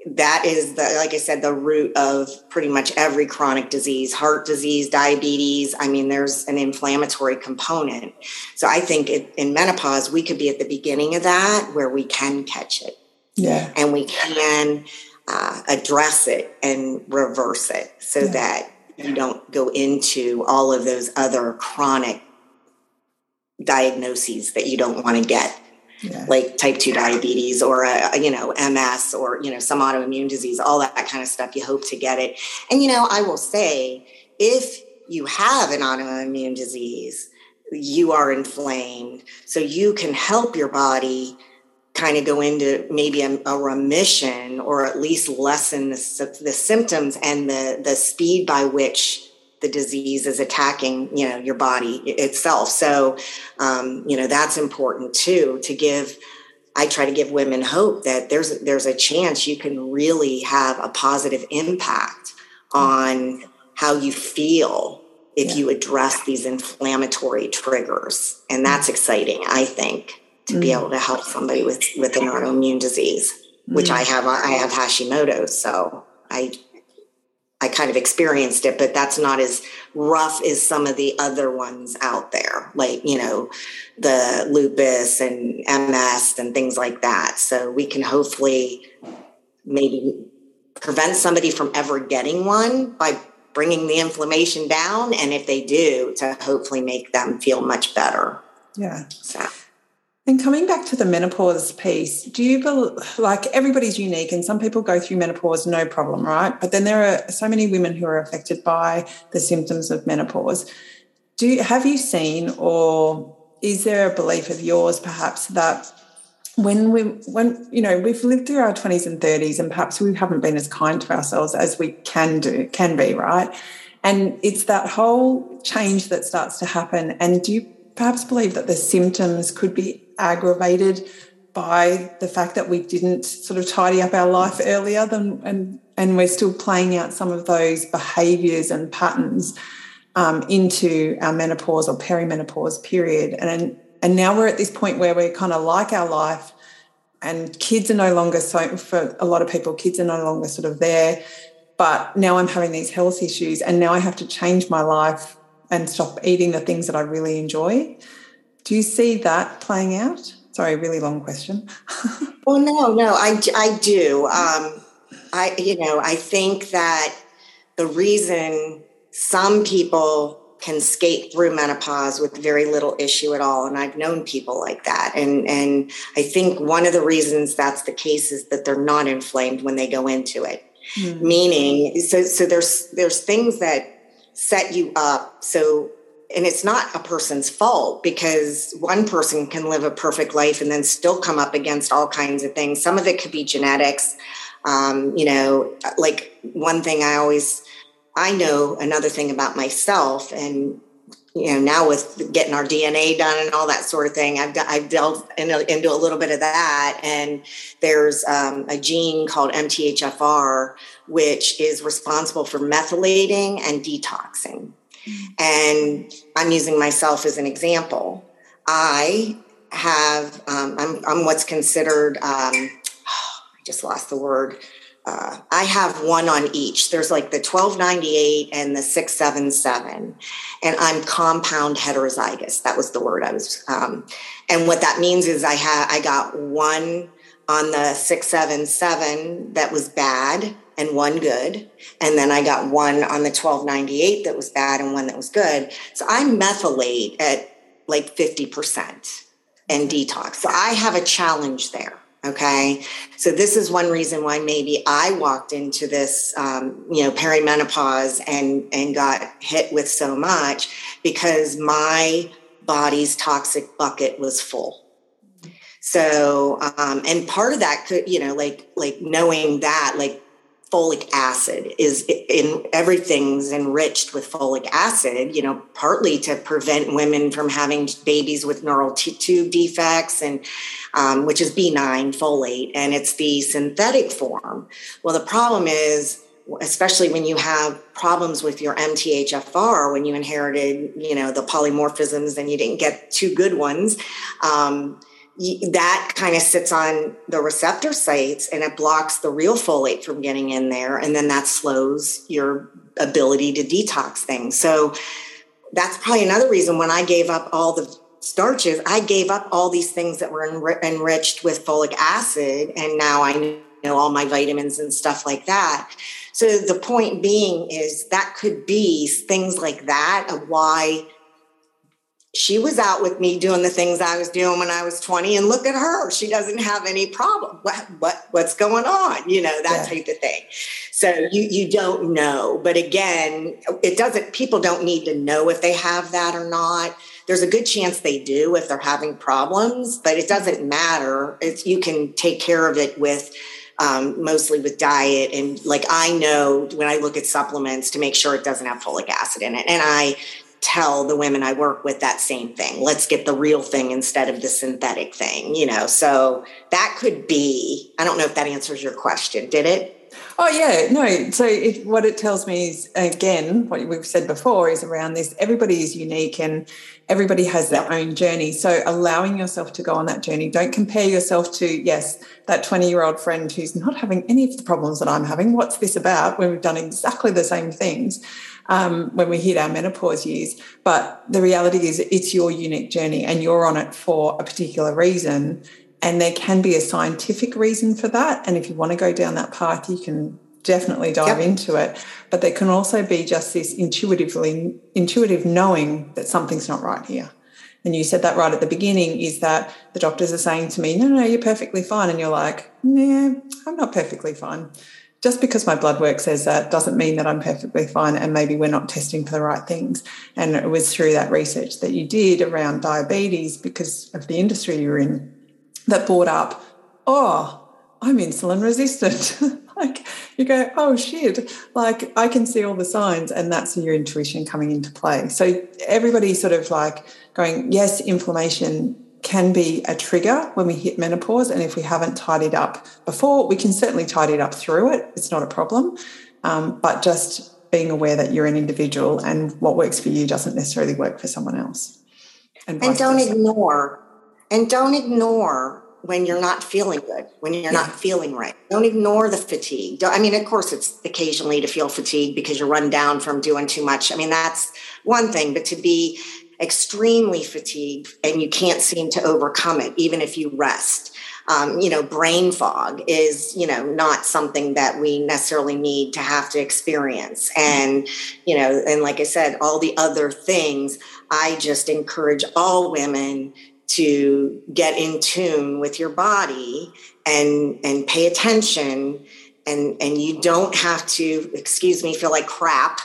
that is the like I said, the root of pretty much every chronic disease, heart disease, diabetes. I mean, there's an inflammatory component. So I think it, in menopause, we could be at the beginning of that where we can catch it. Yeah. And we can uh, address it and reverse it so yeah. that you don't go into all of those other chronic diagnoses that you don't want to get yeah. like type 2 diabetes or a, you know ms or you know some autoimmune disease all that kind of stuff you hope to get it and you know i will say if you have an autoimmune disease you are inflamed so you can help your body kind of go into maybe a, a remission or at least lessen the, the symptoms and the the speed by which the disease is attacking you know your body itself. So um, you know that's important too to give i try to give women hope that there's there's a chance you can really have a positive impact on how you feel if yeah. you address these inflammatory triggers. And that's exciting i think to mm. be able to help somebody with with an autoimmune disease which mm. I have i have hashimoto's so i I kind of experienced it, but that's not as rough as some of the other ones out there, like, you know, the lupus and MS and things like that. So we can hopefully maybe prevent somebody from ever getting one by bringing the inflammation down. And if they do, to hopefully make them feel much better. Yeah. So. And coming back to the menopause piece, do you believe, like everybody's unique and some people go through menopause no problem, right? But then there are so many women who are affected by the symptoms of menopause. Do you, have you seen or is there a belief of yours perhaps that when we when you know we've lived through our 20s and 30s and perhaps we haven't been as kind to ourselves as we can do can be right and it's that whole change that starts to happen and do you perhaps believe that the symptoms could be aggravated by the fact that we didn't sort of tidy up our life earlier than and and we're still playing out some of those behaviors and patterns um, into our menopause or perimenopause period. And and now we're at this point where we're kind of like our life and kids are no longer so for a lot of people kids are no longer sort of there. But now i'm having these health issues and now i have to change my life and stop eating the things that i really enjoy do you see that playing out? Sorry, really long question. <laughs> well, no, no, I, I do. Um, I, you know, I think that the reason some people can skate through menopause with very little issue at all and i've known people like that and and i think one of the reasons that's the case is that they're not inflamed when they go into it mm. meaning so so there's there's things that set you up so and it's not a person's fault because one person can live a perfect life and then still come up against all kinds of things. Some of it could be genetics. Um, you know, like one thing I always, I know another thing about myself, and you know, now with getting our DNA done and all that sort of thing, I've, I've delved into a little bit of that. And there's um, a gene called MTHFR, which is responsible for methylating and detoxing. And I'm using myself as an example. I have, um, I'm, I'm, what's considered, um, I just lost the word. Uh, I have one on each. There's like the 1298 and the 677, and I'm compound heterozygous. That was the word I was. Um, and what that means is I had I got one on the 677 that was bad, and one good. And then I got one on the 1298 that was bad and one that was good. So I methylate at like 50% and detox. So I have a challenge there. Okay. So this is one reason why maybe I walked into this, um, you know, perimenopause and, and got hit with so much because my body's toxic bucket was full. So, um, and part of that could, you know, like, like knowing that, like folic acid is in everything's enriched with folic acid you know partly to prevent women from having babies with neural tube defects and um, which is b9 folate and it's the synthetic form. Well the problem is especially when you have problems with your MTHFR, when you inherited, you know, the polymorphisms and you didn't get two good ones, um, that kind of sits on the receptor sites and it blocks the real folate from getting in there. And then that slows your ability to detox things. So that's probably another reason when I gave up all the starches, I gave up all these things that were enri- enriched with folic acid. And now I know all my vitamins and stuff like that. So the point being is that could be things like that of why she was out with me doing the things I was doing when I was 20 and look at her. She doesn't have any problem. What what what's going on? You know that yeah. type of thing. So you you don't know. But again it doesn't people don't need to know if they have that or not. There's a good chance they do if they're having problems but it doesn't matter. It's you can take care of it with um, mostly with diet. And like i know when i look at supplements to make sure it doesn't have folic acid in it. And i tell the women I work with that same thing. Let's get the real thing instead of the synthetic thing, you know. So that could be, I don't know if that answers your question. Did it? Oh yeah, no. So it, what it tells me is again what we've said before is around this. Everybody is unique and everybody has their own journey. So allowing yourself to go on that journey. Don't compare yourself to yes that twenty year old friend who's not having any of the problems that I'm having. What's this about? When we've done exactly the same things um, when we hit our menopause years. But the reality is, it's your unique journey and you're on it for a particular reason. And there can be a scientific reason for that. And if you want to go down that path, you can definitely dive yep. into it. But there can also be just this intuitively intuitive knowing that something's not right here. And you said that right at the beginning is that the doctors are saying to me, no, no, you're perfectly fine. And you're like, nah, I'm not perfectly fine just because my blood work says that doesn't mean that I'm perfectly fine and maybe we're not testing for the right things. And it was through that research that you did around diabetes because of the industry you're in that brought up, oh, I'm insulin resistant. <laughs> like you go, oh shit, like I can see all the signs, and that's your intuition coming into play. So everybody's sort of like going, yes, inflammation can be a trigger when we hit menopause. And if we haven't tidied up before, we can certainly tidy it up through it. It's not a problem. Um, but just being aware that you're an individual and what works for you doesn't necessarily work for someone else. And, and don't versa. ignore, and don't ignore when you're not feeling good, when you're yeah. not feeling right. Don't ignore the fatigue. I mean, of course, it's occasionally to feel fatigued because you're run down from doing too much. I mean, that's one thing, but to be extremely fatigued and you can't seem to overcome it, even if you rest. Um, you know, brain fog is, you know, not something that we necessarily need to have to experience. And, you know, and like I said, all the other things, I just encourage all women to get in tune with your body and and pay attention and and you don't have to excuse me feel like crap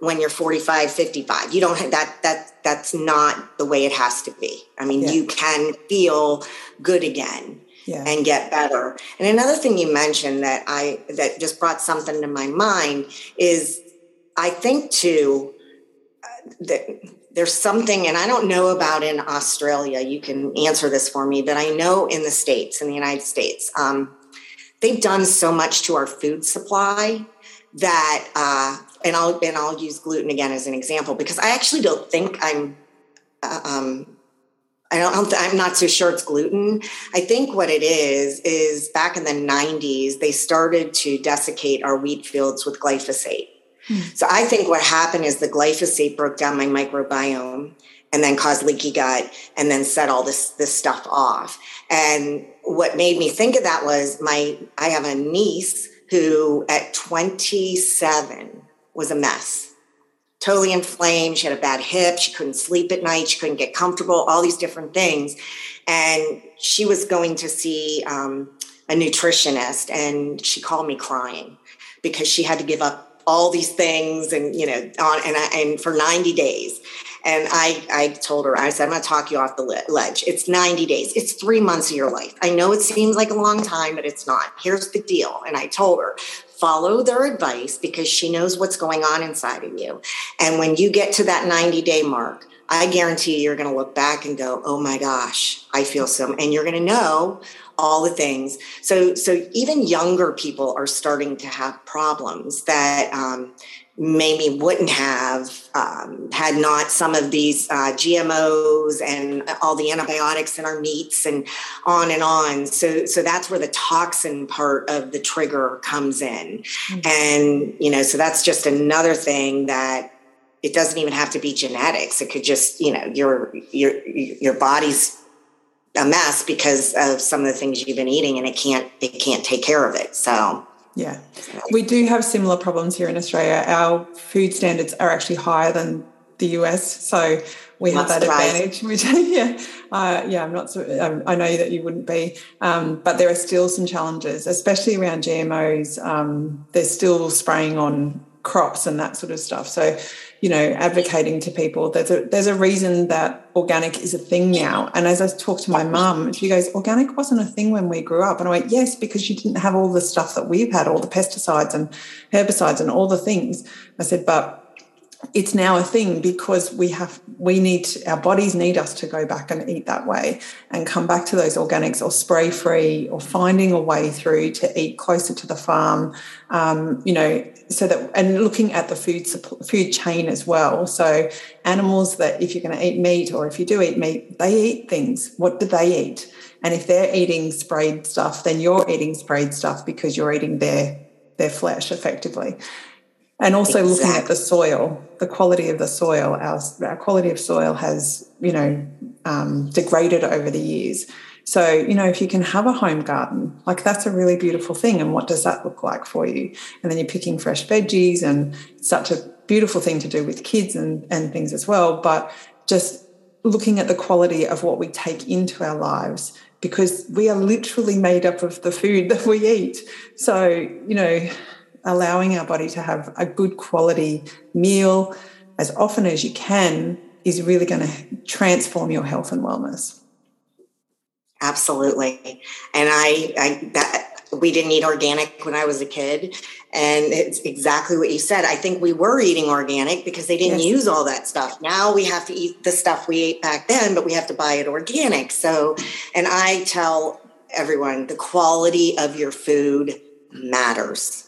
when you're 45 55 you don't have that that that's not the way it has to be. I mean, Yeah. you can feel good again Yeah. and get better. And another thing you mentioned that I that just brought something to my mind is I think too uh, that there's something, and I don't know about in Australia. You can answer this for me, but I know in the states, in the United States, um, they've done so much to our food supply that, uh, and I'll and I'll use gluten again as an example because I actually don't think I'm. Uh, um, I don't. I'm not so sure it's gluten. I think what it is is back in the 90s they started to desiccate our wheat fields with glyphosate. Hmm. So I think what happened is the glyphosate broke down my microbiome and then caused leaky gut and then set all this this stuff off. And what made me think of that was my I have a niece who at 27 was a mess. Totally inflamed. She had a bad hip. She couldn't sleep at night. She couldn't get comfortable, all these different things. And she was going to see um, a nutritionist, and she called me crying because she had to give up all these things and you know on and I, and for 90 days and I I told her I said I'm going to talk you off the ledge it's 90 days it's 3 months of your life I know it seems like a long time but it's not here's the deal and I told her follow their advice because she knows what's going on inside of you. And when you get to that 90 day mark I guarantee you, you're going to look back and go, "Oh my gosh, I feel so," and you're going to know all the things. So, so even younger people are starting to have problems that um, maybe wouldn't have um, had not some of these uh, GMOs and all the antibiotics in our meats and on and on. So, so that's where the toxin part of the trigger comes in, Mhm. and you know, so that's just another thing that it doesn't even have to be genetics. It could just, you know, your your your body's a mess because of some of the things you've been eating and it can't it can't take care of it. So Yeah. We do have similar problems here in Australia. Our food standards are actually higher than the US. So we have that surprised. advantage. <laughs> Which, yeah, uh, yeah, I'm not. so- Um, I know that you wouldn't be, um, but there are still some challenges, especially around GMOs. Um, they're still spraying on crops and that sort of stuff. So, you know, advocating to people. There's a there's a reason that organic is a thing now. And as I talked to my mum, she goes, "Organic wasn't a thing when we grew up." And I went, "Yes, because you didn't have all the stuff that we've had, all the pesticides and herbicides and all the things." I said, "But." It's now a thing because we have we need our bodies need us to go back and eat that way and come back to those organics or spray free or finding a way through to eat closer to the farm um, you know so that and looking at the food food chain as well. So animals that if you're going to eat meat or if you do eat meat they eat things. What do they eat? And if they're eating sprayed stuff then you're eating sprayed stuff because you're eating their their flesh effectively and also looking at the soil, the quality of the soil. Our, our quality of soil has, you know, um, degraded over the years. So, you know, if you can have a home garden, like that's a really beautiful thing. And what does that look like for you? And then you're picking fresh veggies, and such a beautiful thing to do with kids and, and things as well. But just looking at the quality of what we take into our lives because we are literally made up of the food that we eat. So, you know, allowing our body to have a good quality meal as often as you can is really going to transform your health and wellness. absolutely. And I I that we didn't eat organic when I was a kid. And it's exactly what you said. I think we were eating organic because they didn't Yes. use all that stuff. Now we have to eat the stuff we ate back then, but we have to buy it organic. So, and I tell everyone the quality of your food matters.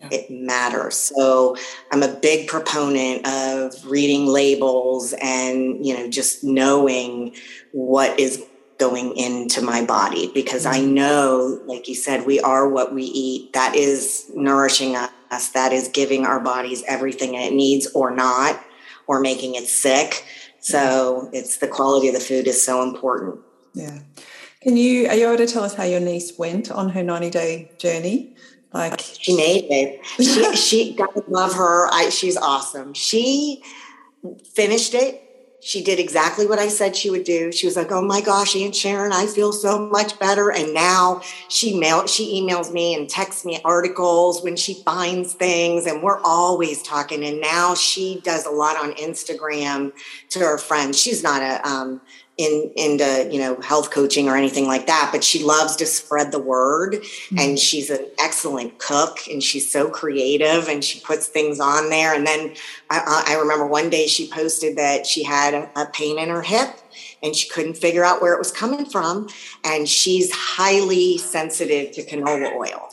Yeah. It matters. So I'm a big proponent of reading labels and, you know, just knowing what is going into my body because I mm-hmm. know, like you said, we are what we eat. That is nourishing us. That is giving our bodies everything it needs or not, or making it sick. So it's the quality of the food is so important. Yeah. Can you, are you able to tell us how your niece went on her 90 day journey? Like, She made it. She, she God love her. I, she's awesome. She finished it she did exactly what I said she would do. She was like, "Oh my gosh, Aunt Sharon, I feel so much better." And now she mail she emails me and texts me articles when she finds things, and we're always talking. And now she does a lot on Instagram to her friends. She's not a um, in into you know health coaching or anything like that but she loves to spread the word. Mm-hmm. and she's an excellent cook and she's so creative and she puts things on there. And then i, I remember one day she posted that she had a, a pain in her hip and she couldn't figure out where it was coming from. And she's highly sensitive to canola oil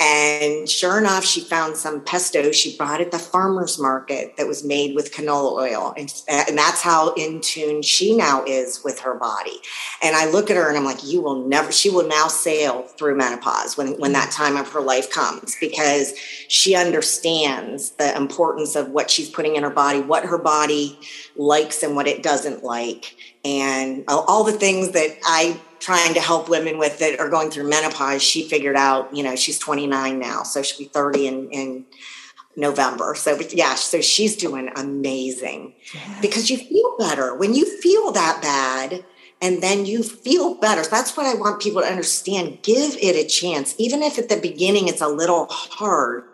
and sure enough, she found some pesto she bought at the farmer's market that was made with canola oil. And, and that's how in tune she now is with her body. And I look at her and I'm like, you will never, she will now sail through menopause when, when that mm-hmm. time of her life comes because she understands the importance of what she's putting in her body, what her body likes and what it doesn't like. And all the things that I trying to help women with that are going through menopause. She figured out, you know, she's 29 now, so she'll be 30 in, in November. So yeah, so she's doing amazing yes. because you feel better when you feel that bad and then you feel better. So that's what I want people to understand. Give it a chance, even if at the beginning it's a little hard.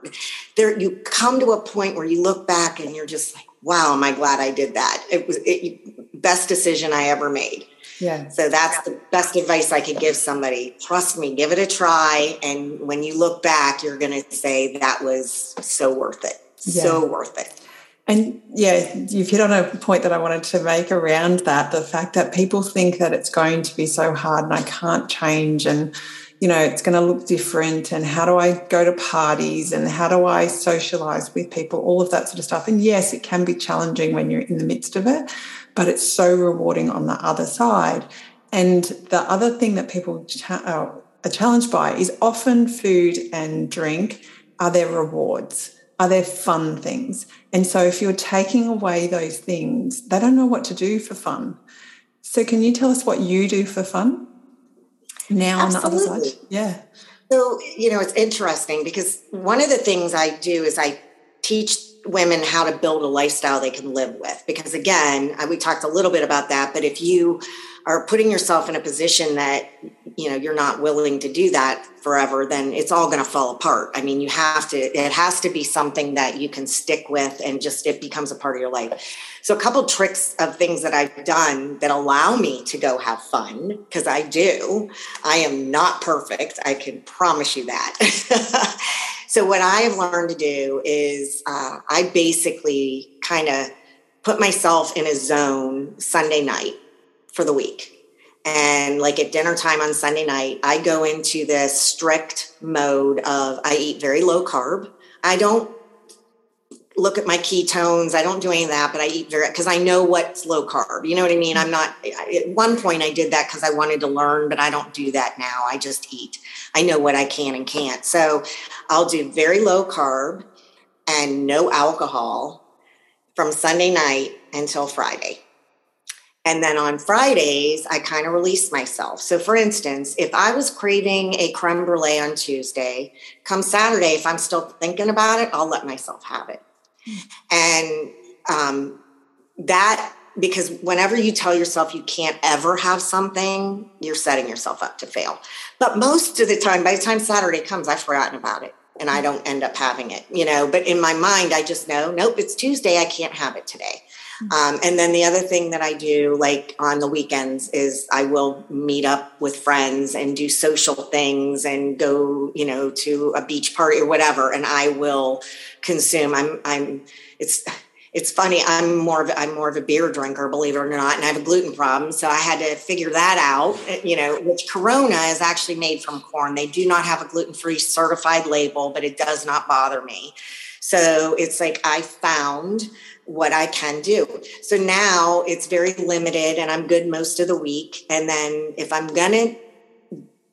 There, you come to a point where you look back and you're just like, "Wow, am I glad I did that? It was it, best decision I ever made." Yeah. So that's the best advice I could give somebody. Trust me, give it a try. And when you look back, you're going to say that was so worth it. Yeah. So worth it. And yeah, you've hit on a point that I wanted to make around that the fact that people think that it's going to be so hard and I can't change and you know it's going to look different and how do I go to parties and how do I socialize with people all of that sort of stuff and yes it can be challenging when you're in the midst of it but it's so rewarding on the other side. And the other thing that people uh, are challenged by is often food and drink are their rewards, are their fun things. And so if you're taking away those things, they don't know what to do for fun. So can you tell us what you do for fun now Absolutely. on the other side? Yeah. So, you know, it's interesting because one of the things I do is I teach women how to build a lifestyle they can live with. Because again, uh, we talked a little bit about that, but if you are putting yourself in a position that you know you're not willing to do that forever then it's all going to fall apart. I mean you have to it has to be something that you can stick with and just it becomes a part of your life. So a couple tricks of things that i've done that allow me to go have fun because i do. I am not perfect i can promise you that <laughs> So what I have learned to do is uh, I basically kind of put myself in a zone Sunday night for the week. And like at dinner time on Sunday night, I go into this strict mode of I eat very low carb. I don't look at my ketones. I don't do any of that, but I eat very because I know what's low carb. You know what I mean? I'm not. At one point, I did that because I wanted to learn, but I don't do that now. I just eat. I know what I can and can't. So I'll do very low carb and no alcohol from Sunday night until Friday. And then on Fridays, I kind of release myself. So, for instance, if I was craving a creme brulee on Tuesday, come Saturday, if I'm still thinking about it, I'll let myself have it. And um, that, because whenever you tell yourself you can't ever have something, you're setting yourself up to fail. But most of the time, by the time Saturday comes, I've forgotten about it and I don't end up having it, you know. But in my mind, I just know, nope, it's Tuesday. I can't have it today. Um, and then the other thing that I do, like on the weekends, is I will meet up with friends and do social things and go, you know, to a beach party or whatever. And I will consume. I'm, I'm. It's, it's funny. I'm more of I'm more of a beer drinker, believe it or not, and I have a gluten problem. So I had to figure that out. Eh, you know, which Corona is actually made from corn. They do not have a gluten free certified label, but it does not bother me. So it's like I found what I can do. So now it's very limited and I'm good most of the week. And then if I'm to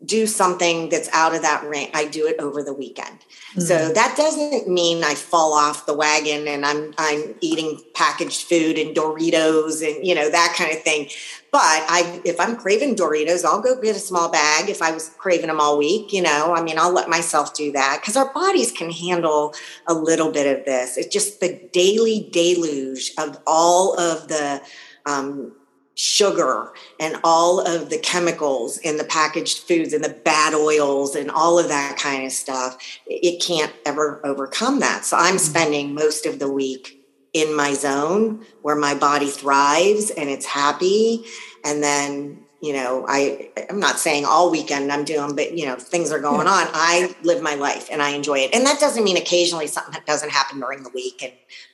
do something that's out of that range, I do it over the weekend. Mm-hmm. So that doesn't mean I fall off the wagon and I'm I'm eating packaged food and Doritos and you know that kind of thing. But I if I'm craving Doritos, I'll go get a small bag if I was craving them all week, you know. I mean, I'll let myself do that cuz our bodies can handle a little bit of this. It's just the daily deluge of all of the um, sugar and all of the chemicals in the packaged foods and the bad oils and all of that kind of stuff, it can't ever overcome that. So I'm mm-hmm. spending most of the week in my zone where my body thrives and it's happy. And then you know i i'm not saying all weekend i'm doing but you know things are going on. I live my life and i enjoy it. And that doesn't mean occasionally something doesn't happen during the week and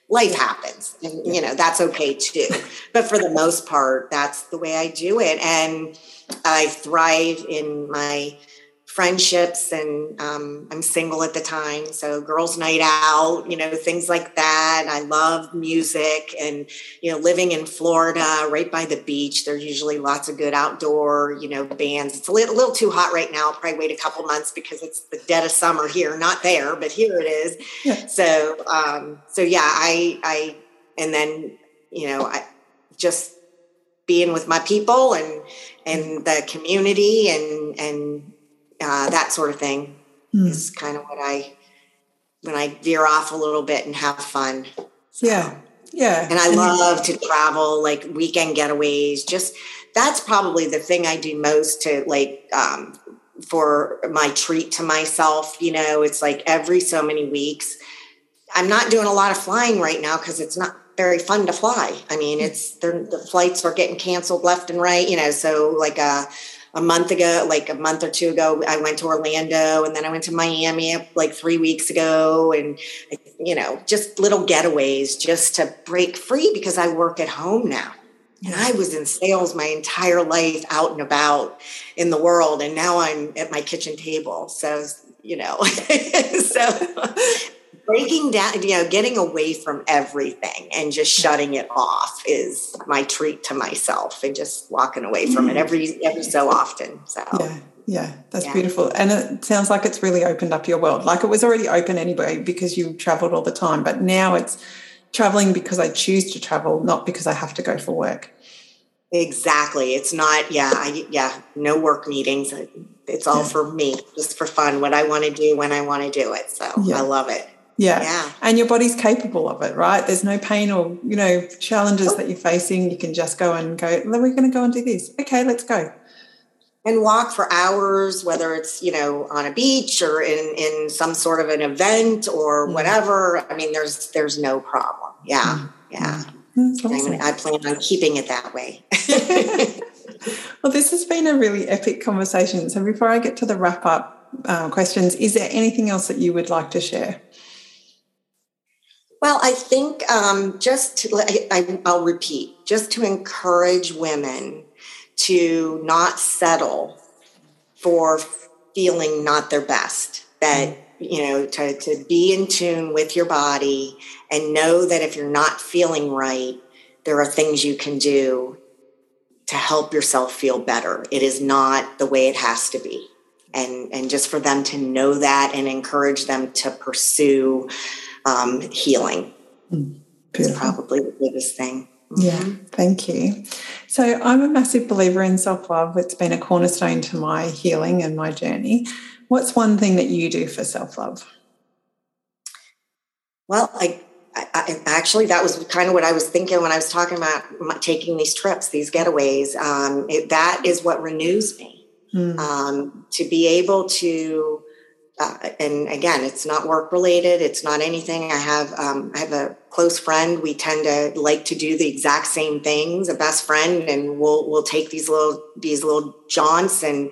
life happens. And you know that's okay too. But for the most part that's the way i do it. And i thrive in my friendships and um, i'm single at the time so girls night out you know things like that. I love music and you know living in florida right by the beach there's usually lots of good outdoor you know bands. It's a little, a little too hot right now I'll probably wait a couple months because it's the dead of summer here not there but here it is. Yeah. so um, so yeah i i and then you know i just being with my people and and the community and and uh, that sort of thing mm. is kind of what I when I veer off a little bit and have fun. So, yeah. Yeah. And I love to travel, like weekend getaways. Just that's probably the thing I do most to like um, for my treat to myself. You know, it's like every so many weeks. I'm not doing a lot of flying right now because it's not very fun to fly. I mean, hmm. it's the flights are getting canceled left and right. You know, so like a uh, a month ago, like a month or two ago, I went to Orlando and then I went to Miami like three weeks ago and, you know, just little getaways just to break free because I work at home now. And I was in sales my entire life out and about in the world. And now I'm at my kitchen table. So, you know, <laughs> so breaking down, you know, getting away from everything and just mm. shutting it off is my treat to myself and just walking away from it mm. every every so often. So yeah. Yeah, that's yeah. beautiful. And it sounds like it's really opened up your world. Like it was already open anyway because you traveled all the time, but now it's traveling because I choose to travel, not because I have to go for work. Exactly. It's not, yeah, I, yeah, no work meetings. It's all yeah. for me, just for fun, what I want to do when I want to do it. So yeah. I love it. Yeah. yeah. And your body's capable of it, right? There's no pain or, you know, challenges that you're facing. You can just go and go, we're going to go and do this. Okay, let's go. And walk for hours, whether it's, you know, on a beach or in, in some sort of an event or mm. whatever. I mean, there's there's no problem. Yeah. Mm. Yeah. Awesome. I, mean, I plan on keeping it that way. <laughs> <laughs> well, this has been a really epic conversation. So before I get to the wrap up uh, questions, is there anything else that you would like to share? Well, I think um, just to, I, I'll repeat, just to encourage women to not settle for feeling not their best. That you know, to to be in tune with your body and know that if you're not feeling right, there are things you can do to help yourself feel better. It is not the way it has to be. And, and just for them to know that and encourage them to pursue um, healing. Mm, is probably the biggest thing. Yeah, thank you. So, I'm a massive believer in self love. It's been a cornerstone to my healing and my journey. What's one thing that you do for self love? Well, I, I, I, actually that was kind of what I was thinking when I was talking about taking these trips, these getaways. Um, it, that is what renews me mm. um, to be able to uh, and again, it's not work related. It's not anything. I have um, I have a close friend. We tend to like to do the exact same things. A best friend, and we'll we'll take these little these little jaunts, and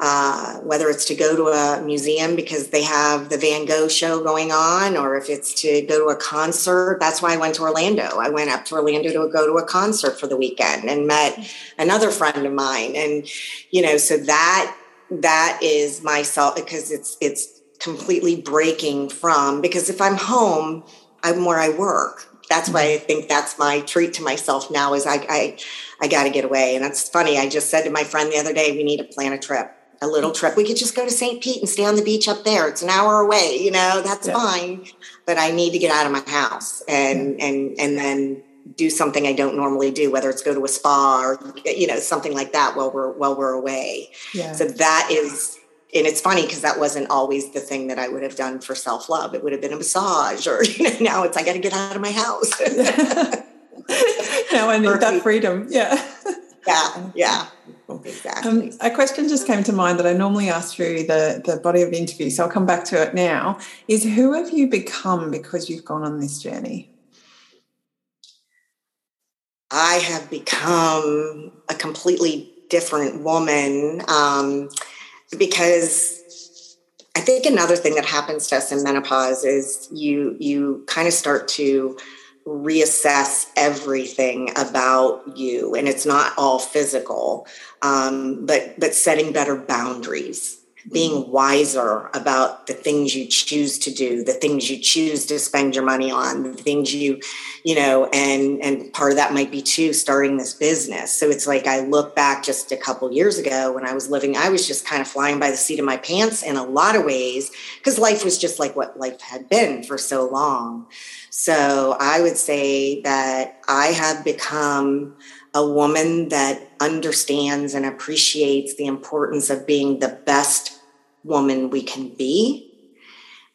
uh, whether it's to go to a museum because they have the Van Gogh show going on, or if it's to go to a concert. That's why I went to Orlando. I went up to Orlando to go to a concert for the weekend and met another friend of mine, and you know, so that that is myself because it's it's completely breaking from because if I'm home, I'm where I work. That's why I think that's my treat to myself now is I I, I got to get away. And it's funny. I just said to my friend the other day, we need to plan a trip, a little trip. We could just go to St. Pete and stay on the beach up there. It's an hour away. You know, that's yeah. fine. But I need to get out of my house and and and then do something I don't normally do, whether it's go to a spa or you know something like that while we're while we're away. Yeah. So that is, and it's funny because that wasn't always the thing that I would have done for self love. It would have been a massage, or <laughs> you know, now it's I got to get out of my house. <laughs> now I need that freedom. Yeah. Yeah, yeah. Exactly. Um, a question just came to mind that I normally ask through the, the body of the interview, so I'll come back to it now. Is who have you become because you've gone on this journey? I have become a completely different woman um, because I think another thing that happens to us in menopause is you you kind of start to reassess everything about you and it's not all physical um, but but setting better boundaries being wiser about the things you choose to do the things you choose to spend your money on the things you you know and and part of that might be too starting this business. So it's like i look back just a couple years ago when i was living i was just kind of flying by the seat of my pants in a lot of ways because life was just like what life had been for so long. So i would say that i have become a woman that understands and appreciates the importance of being the best woman we can be.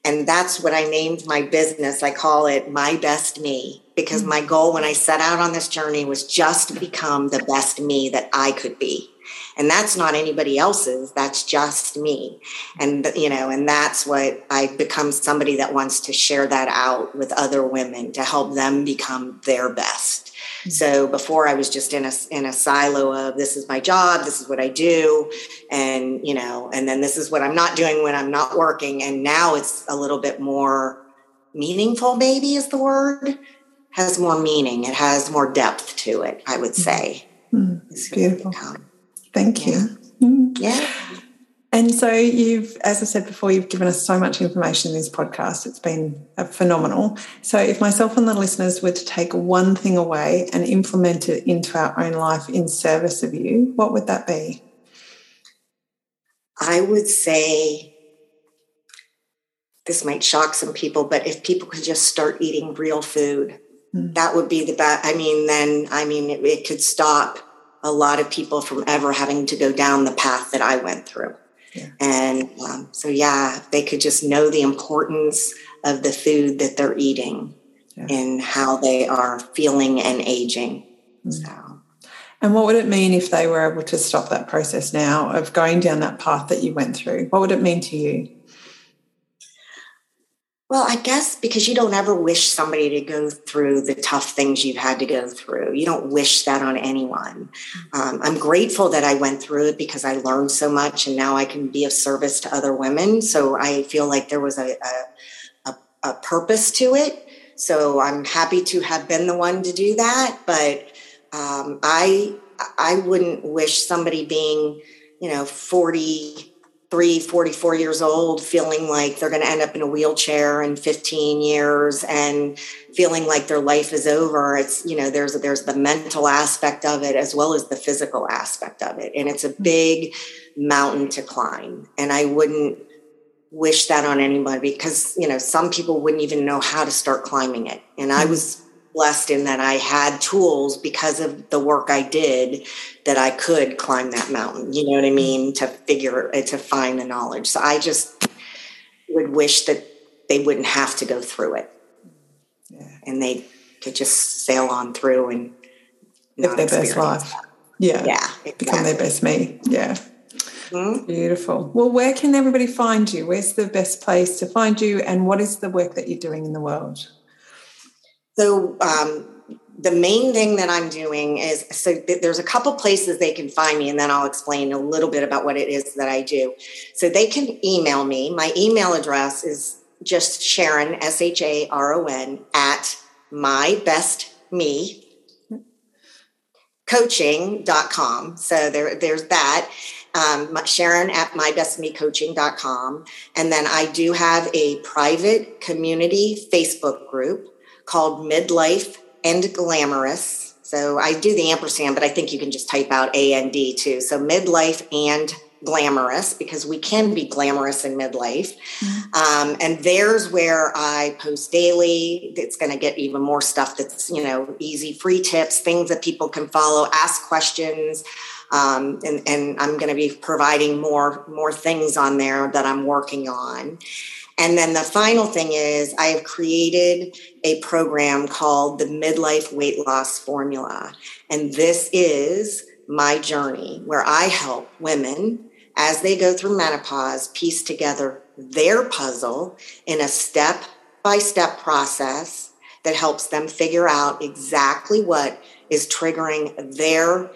And that's what I named my business. I call it My Best Me because mm. my goal when I set out on this journey was just to become the best me that I could be. And that's not anybody else's, that's just me. And, you know, and that's what I become somebody that wants to share that out with other women to help them become their best. So before I was just in a in a silo of this is my job, this is what I do, and you know, and then this is what I'm not doing when I'm not working. And now it's a little bit more meaningful. Maybe is the word has more meaning. It has more depth to it. I would say. Mm, beautiful. Thank you. Yeah. Mm. yeah. And so you've, as I said before, you've given us so much information in this podcast. It's been uh, phenomenal. So if myself and the listeners were to take one thing away and implement it into our own life in service of you, what would that be? I would say this might shock some people, but if people could just start eating real food, mm. that would be the best. I mean, then, I mean, it, it could stop a lot of people from ever having to go down the path that I went through. And um, so, yeah, they could just know the importance of the food that they're eating yeah. and how they are feeling and aging. Mm. So. And what would it mean if they were able to stop that process now of going down that path that you went through? What would it mean to you? Well, I guess because you don't ever wish somebody to go through the tough things you've had to go through. You don't wish that on anyone. Um, I'm grateful that I went through it because I learned so much and now I can be of service to other women. So I feel like there was a, a, a, a purpose to it. So I'm happy to have been the one to do that. But um, I, I wouldn't wish somebody being, you know, 40, Three, 44 years old feeling like they're going to end up in a wheelchair in 15 years and feeling like their life is over. It's you know there's there's the mental aspect of it as well as the physical aspect of it. And it's a mm-hmm. big mountain to climb. And i wouldn't wish that on anybody because you know some people wouldn't even know how to start climbing it. And i mm-hmm. was blessed in that I had tools because of the work I did that I could climb that mountain. You know what I mean? To figure to find the knowledge. So I just would wish that they wouldn't have to go through it. Yeah. And they could just sail on through and live their best life. Yeah. Yeah. Exactly. Become their best me. Yeah. Mm-hmm. Beautiful. Well, where can everybody find you? Where's the best place to find you? And what is the work that you're doing in the world? So um, the main thing that I'm doing is so th- there's a couple places they can find me, and then I'll explain a little bit about what it is that I do. So they can email me. My email address is just Sharon S H A R O N at my best me coaching.com. So there, there's that. Um, Sharon at mybestmecoaching.com. And then I do have a private community Facebook group called Midlife and Glamorous. So I do the ampersand, but I think you can just type out A and D too. So midlife and glamorous because we can be glamorous in midlife. Mm-hmm. Um, and there's where I post daily. It's going to get even more stuff that's, you know, easy, free tips, things that people can follow, ask questions. Um, and, and I'm going to be providing more, more things on there that I'm working on. And then the final thing is, I have created a program called the Midlife Weight Loss Formula. And this is my journey where I help women as they go through menopause piece together their puzzle in a step by step process that helps them figure out exactly what is triggering their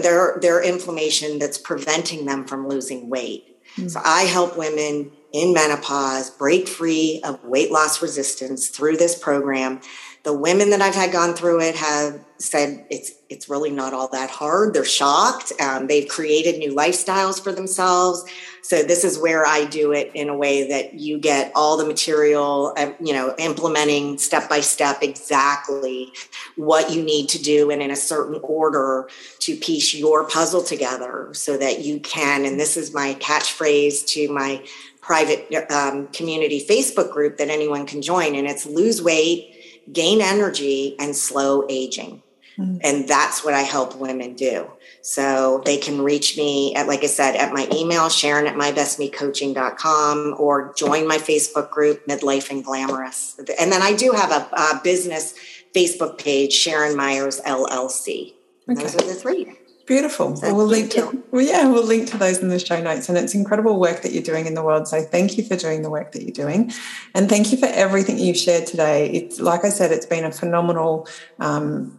their their inflammation that's preventing them from losing weight. Mm-hmm. So I help women in menopause break free of weight loss resistance through this program the women that I've had gone through it have said it's it's really not all that hard. They're shocked. Um, they've created new lifestyles for themselves. So this is where I do it in a way that you get all the material, uh, you know, implementing step by step exactly what you need to do and in a certain order to piece your puzzle together so that you can. And this is my catchphrase to my private um, community Facebook group that anyone can join, and it's lose weight gain energy and slow aging. Mm-hmm. And that's what I help women do. So they can reach me at, like I said, at my email, Sharon at mybestmecoaching.com or join my Facebook group, Midlife and Glamorous. And then I do have a, a business Facebook page, Sharon Myers LLC. Okay. Those are the three. Beautiful. So we'll link to <laughs> well, yeah, we'll link to those in the show notes. And it's incredible work that you're doing in the world. So thank you for doing the work that you're doing, and thank you for everything you've shared today. It's like I said, it's been a phenomenal um,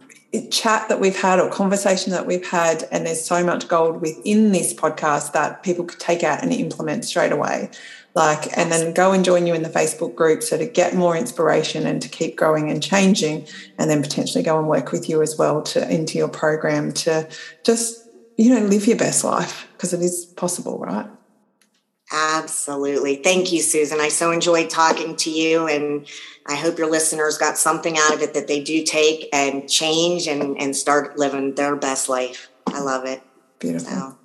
chat that we've had or conversation that we've had, and there's so much gold within this podcast that people could take out and implement straight away like and then go and join you in the facebook group so to get more inspiration and to keep growing and changing and then potentially go and work with you as well to into your program to just you know live your best life because it is possible right? Absolutely. Thank you susan. I so enjoyed talking to you and i hope your listeners got something out of it that they do take and change and, and start living their best life. I love it. Beautiful. So,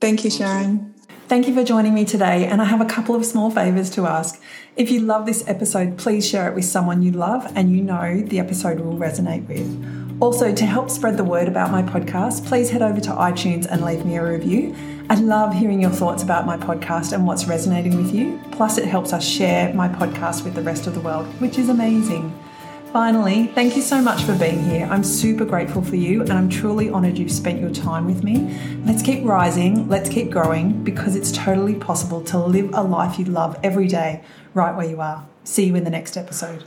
thank you sharon you. Thank you for joining me today, and I have a couple of small favours to ask. If you love this episode, please share it with someone you love and you know the episode will resonate with. Also, to help spread the word about my podcast, please head over to iTunes and leave me a review. I love hearing your thoughts about my podcast and what's resonating with you. Plus, it helps us share my podcast with the rest of the world, which is amazing. Finally, thank you so much for being here. I'm super grateful for you and I'm truly honored you've spent your time with me. Let's keep rising, let's keep growing because it's totally possible to live a life you love every day right where you are. See you in the next episode.